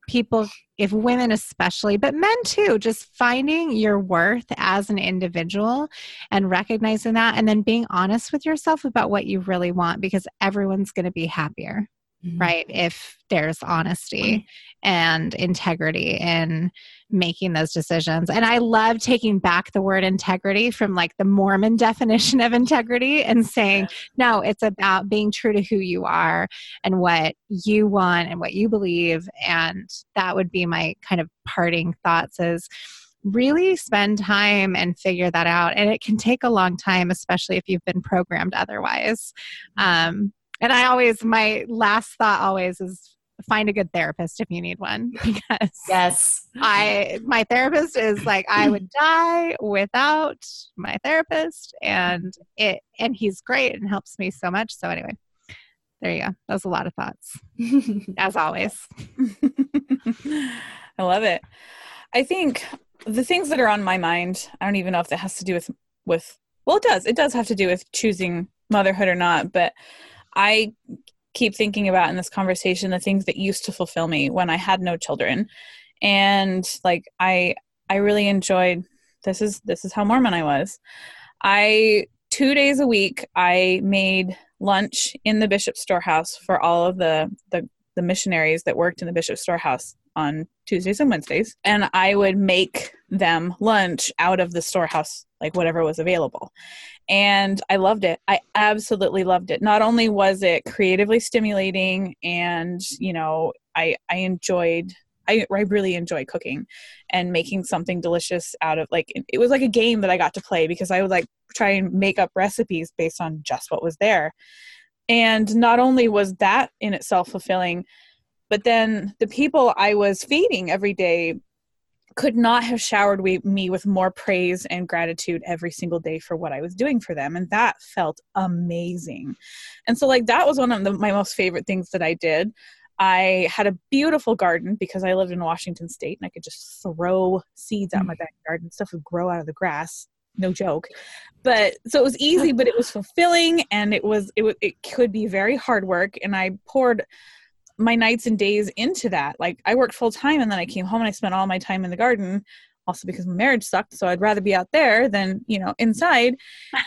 people if women especially but men too just finding your worth as an individual and recognizing that and then being honest with yourself about what you really want because everyone's going to be happier mm-hmm. right? If there's honesty and integrity in making those decisions. And I love taking back the word integrity from like the Mormon [laughs] definition of integrity and saying, no, it's about being true to who you are and what you want and what you believe. And that would be my kind of parting thoughts is really spend time and figure that out. And it can take a long time, especially if you've been programmed otherwise. Um, and I always, my last thought always is find a good therapist if you need one [laughs] because yes. I my therapist is like i would die without my therapist and it and he's great and helps me so much. So anyway there you go. That was a lot of thoughts [laughs] as always. I love it. I think the things that are on my mind i don't even know if that has to do with with well it does. It does have to do with choosing motherhood or not but I keep thinking about in this conversation the things that used to fulfill me when I had no children. And like I I really enjoyed this is this is how Mormon I was. I 2 days a week I made lunch in the bishop storehouse for all of the the the missionaries that worked in the bishop storehouse on Tuesdays and Wednesdays, and I would make them lunch out of the storehouse, like whatever was available. And I loved it. I absolutely loved it. Not only was it creatively stimulating, and you know, I I enjoyed. I, I really enjoy cooking and making something delicious out of like it was like a game that I got to play because I would like try and make up recipes based on just what was there. And not only was that in itself fulfilling, but then the people I was feeding every day could not have showered me with more praise and gratitude every single day for what I was doing for them. And that felt amazing. And so, like, that was one of the, my most favorite things that I did. I had a beautiful garden because I lived in Washington State and I could just throw seeds out my mm. backyard and stuff would grow out of the grass. No joke. But so it was easy, but it was fulfilling and it was, it, it could be very hard work. And I poured my nights and days into that. Like I worked full time and then I came home and I spent all my time in the garden also because my marriage sucked so i'd rather be out there than you know inside.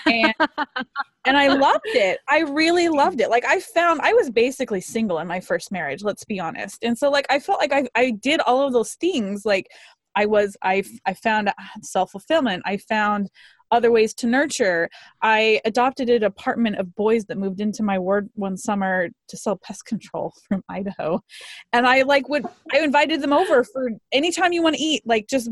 And, [laughs] and i loved it. I really loved it. Like i found i was basically single in my first marriage let's be honest. And so like i felt like i, I did all of those things. Like i was i i found uh, self-fulfillment. I found other ways to nurture. I adopted an apartment of boys that moved into my ward one summer to sell pest control [laughs] from Idaho. And I like would I invited them over for anytime you want to eat, like just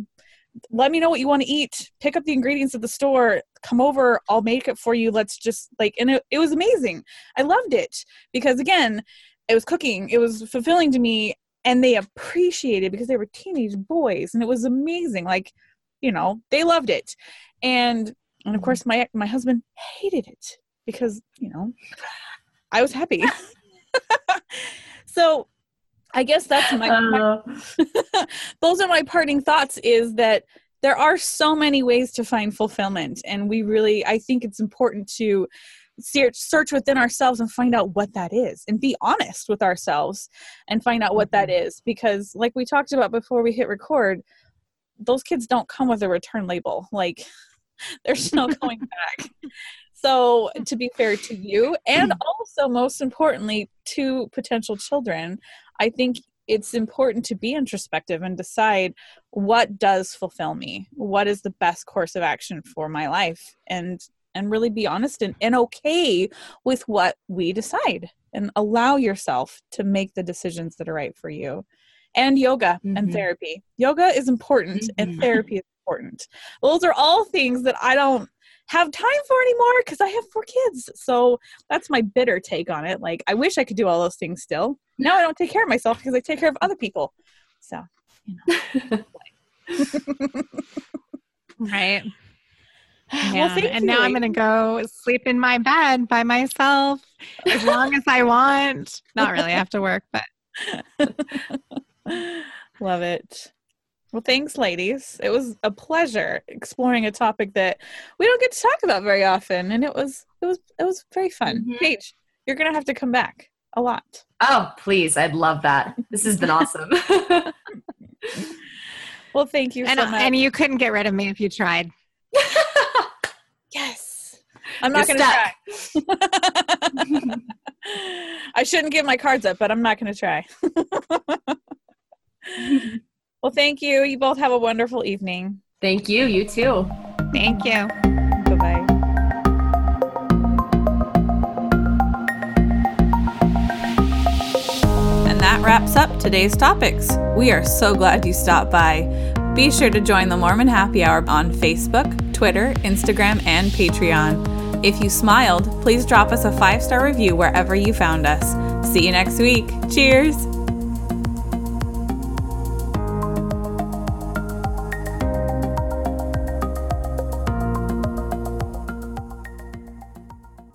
let me know what you want to eat. Pick up the ingredients at the store. Come over. I'll make it for you. Let's just like, and it, it was amazing. I loved it because again, it was cooking. It was fulfilling to me and they appreciated because they were teenage boys and it was amazing. Like, you know, they loved it and and of course my my husband hated it because you know i was happy. [laughs] [laughs] So i guess that's my, uh. my [laughs] those are my parting thoughts is that there are so many ways to find fulfillment. And we really i think it's important to search within ourselves and find out what that is and be honest with ourselves and find out what that mm-hmm. because like we talked about before we hit record those kids don't come with a return label. Like [laughs] there's no going back. So, to be fair to you, and also most importantly to potential children, I think it's important to be introspective and decide what does fulfill me what is the best course of action for my life and and really be honest and, and okay with what we decide and allow yourself to make the decisions that are right for you and yoga mm-hmm. and therapy yoga is important mm-hmm. and therapy is important. Those are all things that I don't have time for anymore because I have four kids. So that's my bitter take on it. Like, I wish I could do all those things still. Now I don't take care of myself because I take care of other people. So, you know. [laughs] right. Yeah. Well, and now I'm going to go sleep in my bed by myself as long as I want. Not really, I have to work, but [laughs] Love it. Well, thanks, ladies. It was a pleasure exploring a topic that we don't get to talk about very often, and it was it was it was very fun. Mhm. Paige, you're gonna have to come back a lot. Oh, please. I'd love that. This has been awesome. [laughs] Well, thank you And, so much. and you couldn't get rid of me if you tried. [laughs] yes, I'm not You're gonna try. [laughs] I shouldn't give my cards up, but I'm not gonna try. Well, thank you. You both have a wonderful evening. Thank you. You too. Thank you. Bye bye. And that wraps up today's topics. We are so glad you stopped by. Be sure to join the Mormon Happy Hour on Facebook, Twitter, Instagram, and Patreon. If you smiled, please drop us a five star review wherever you found us. See you next week. Cheers!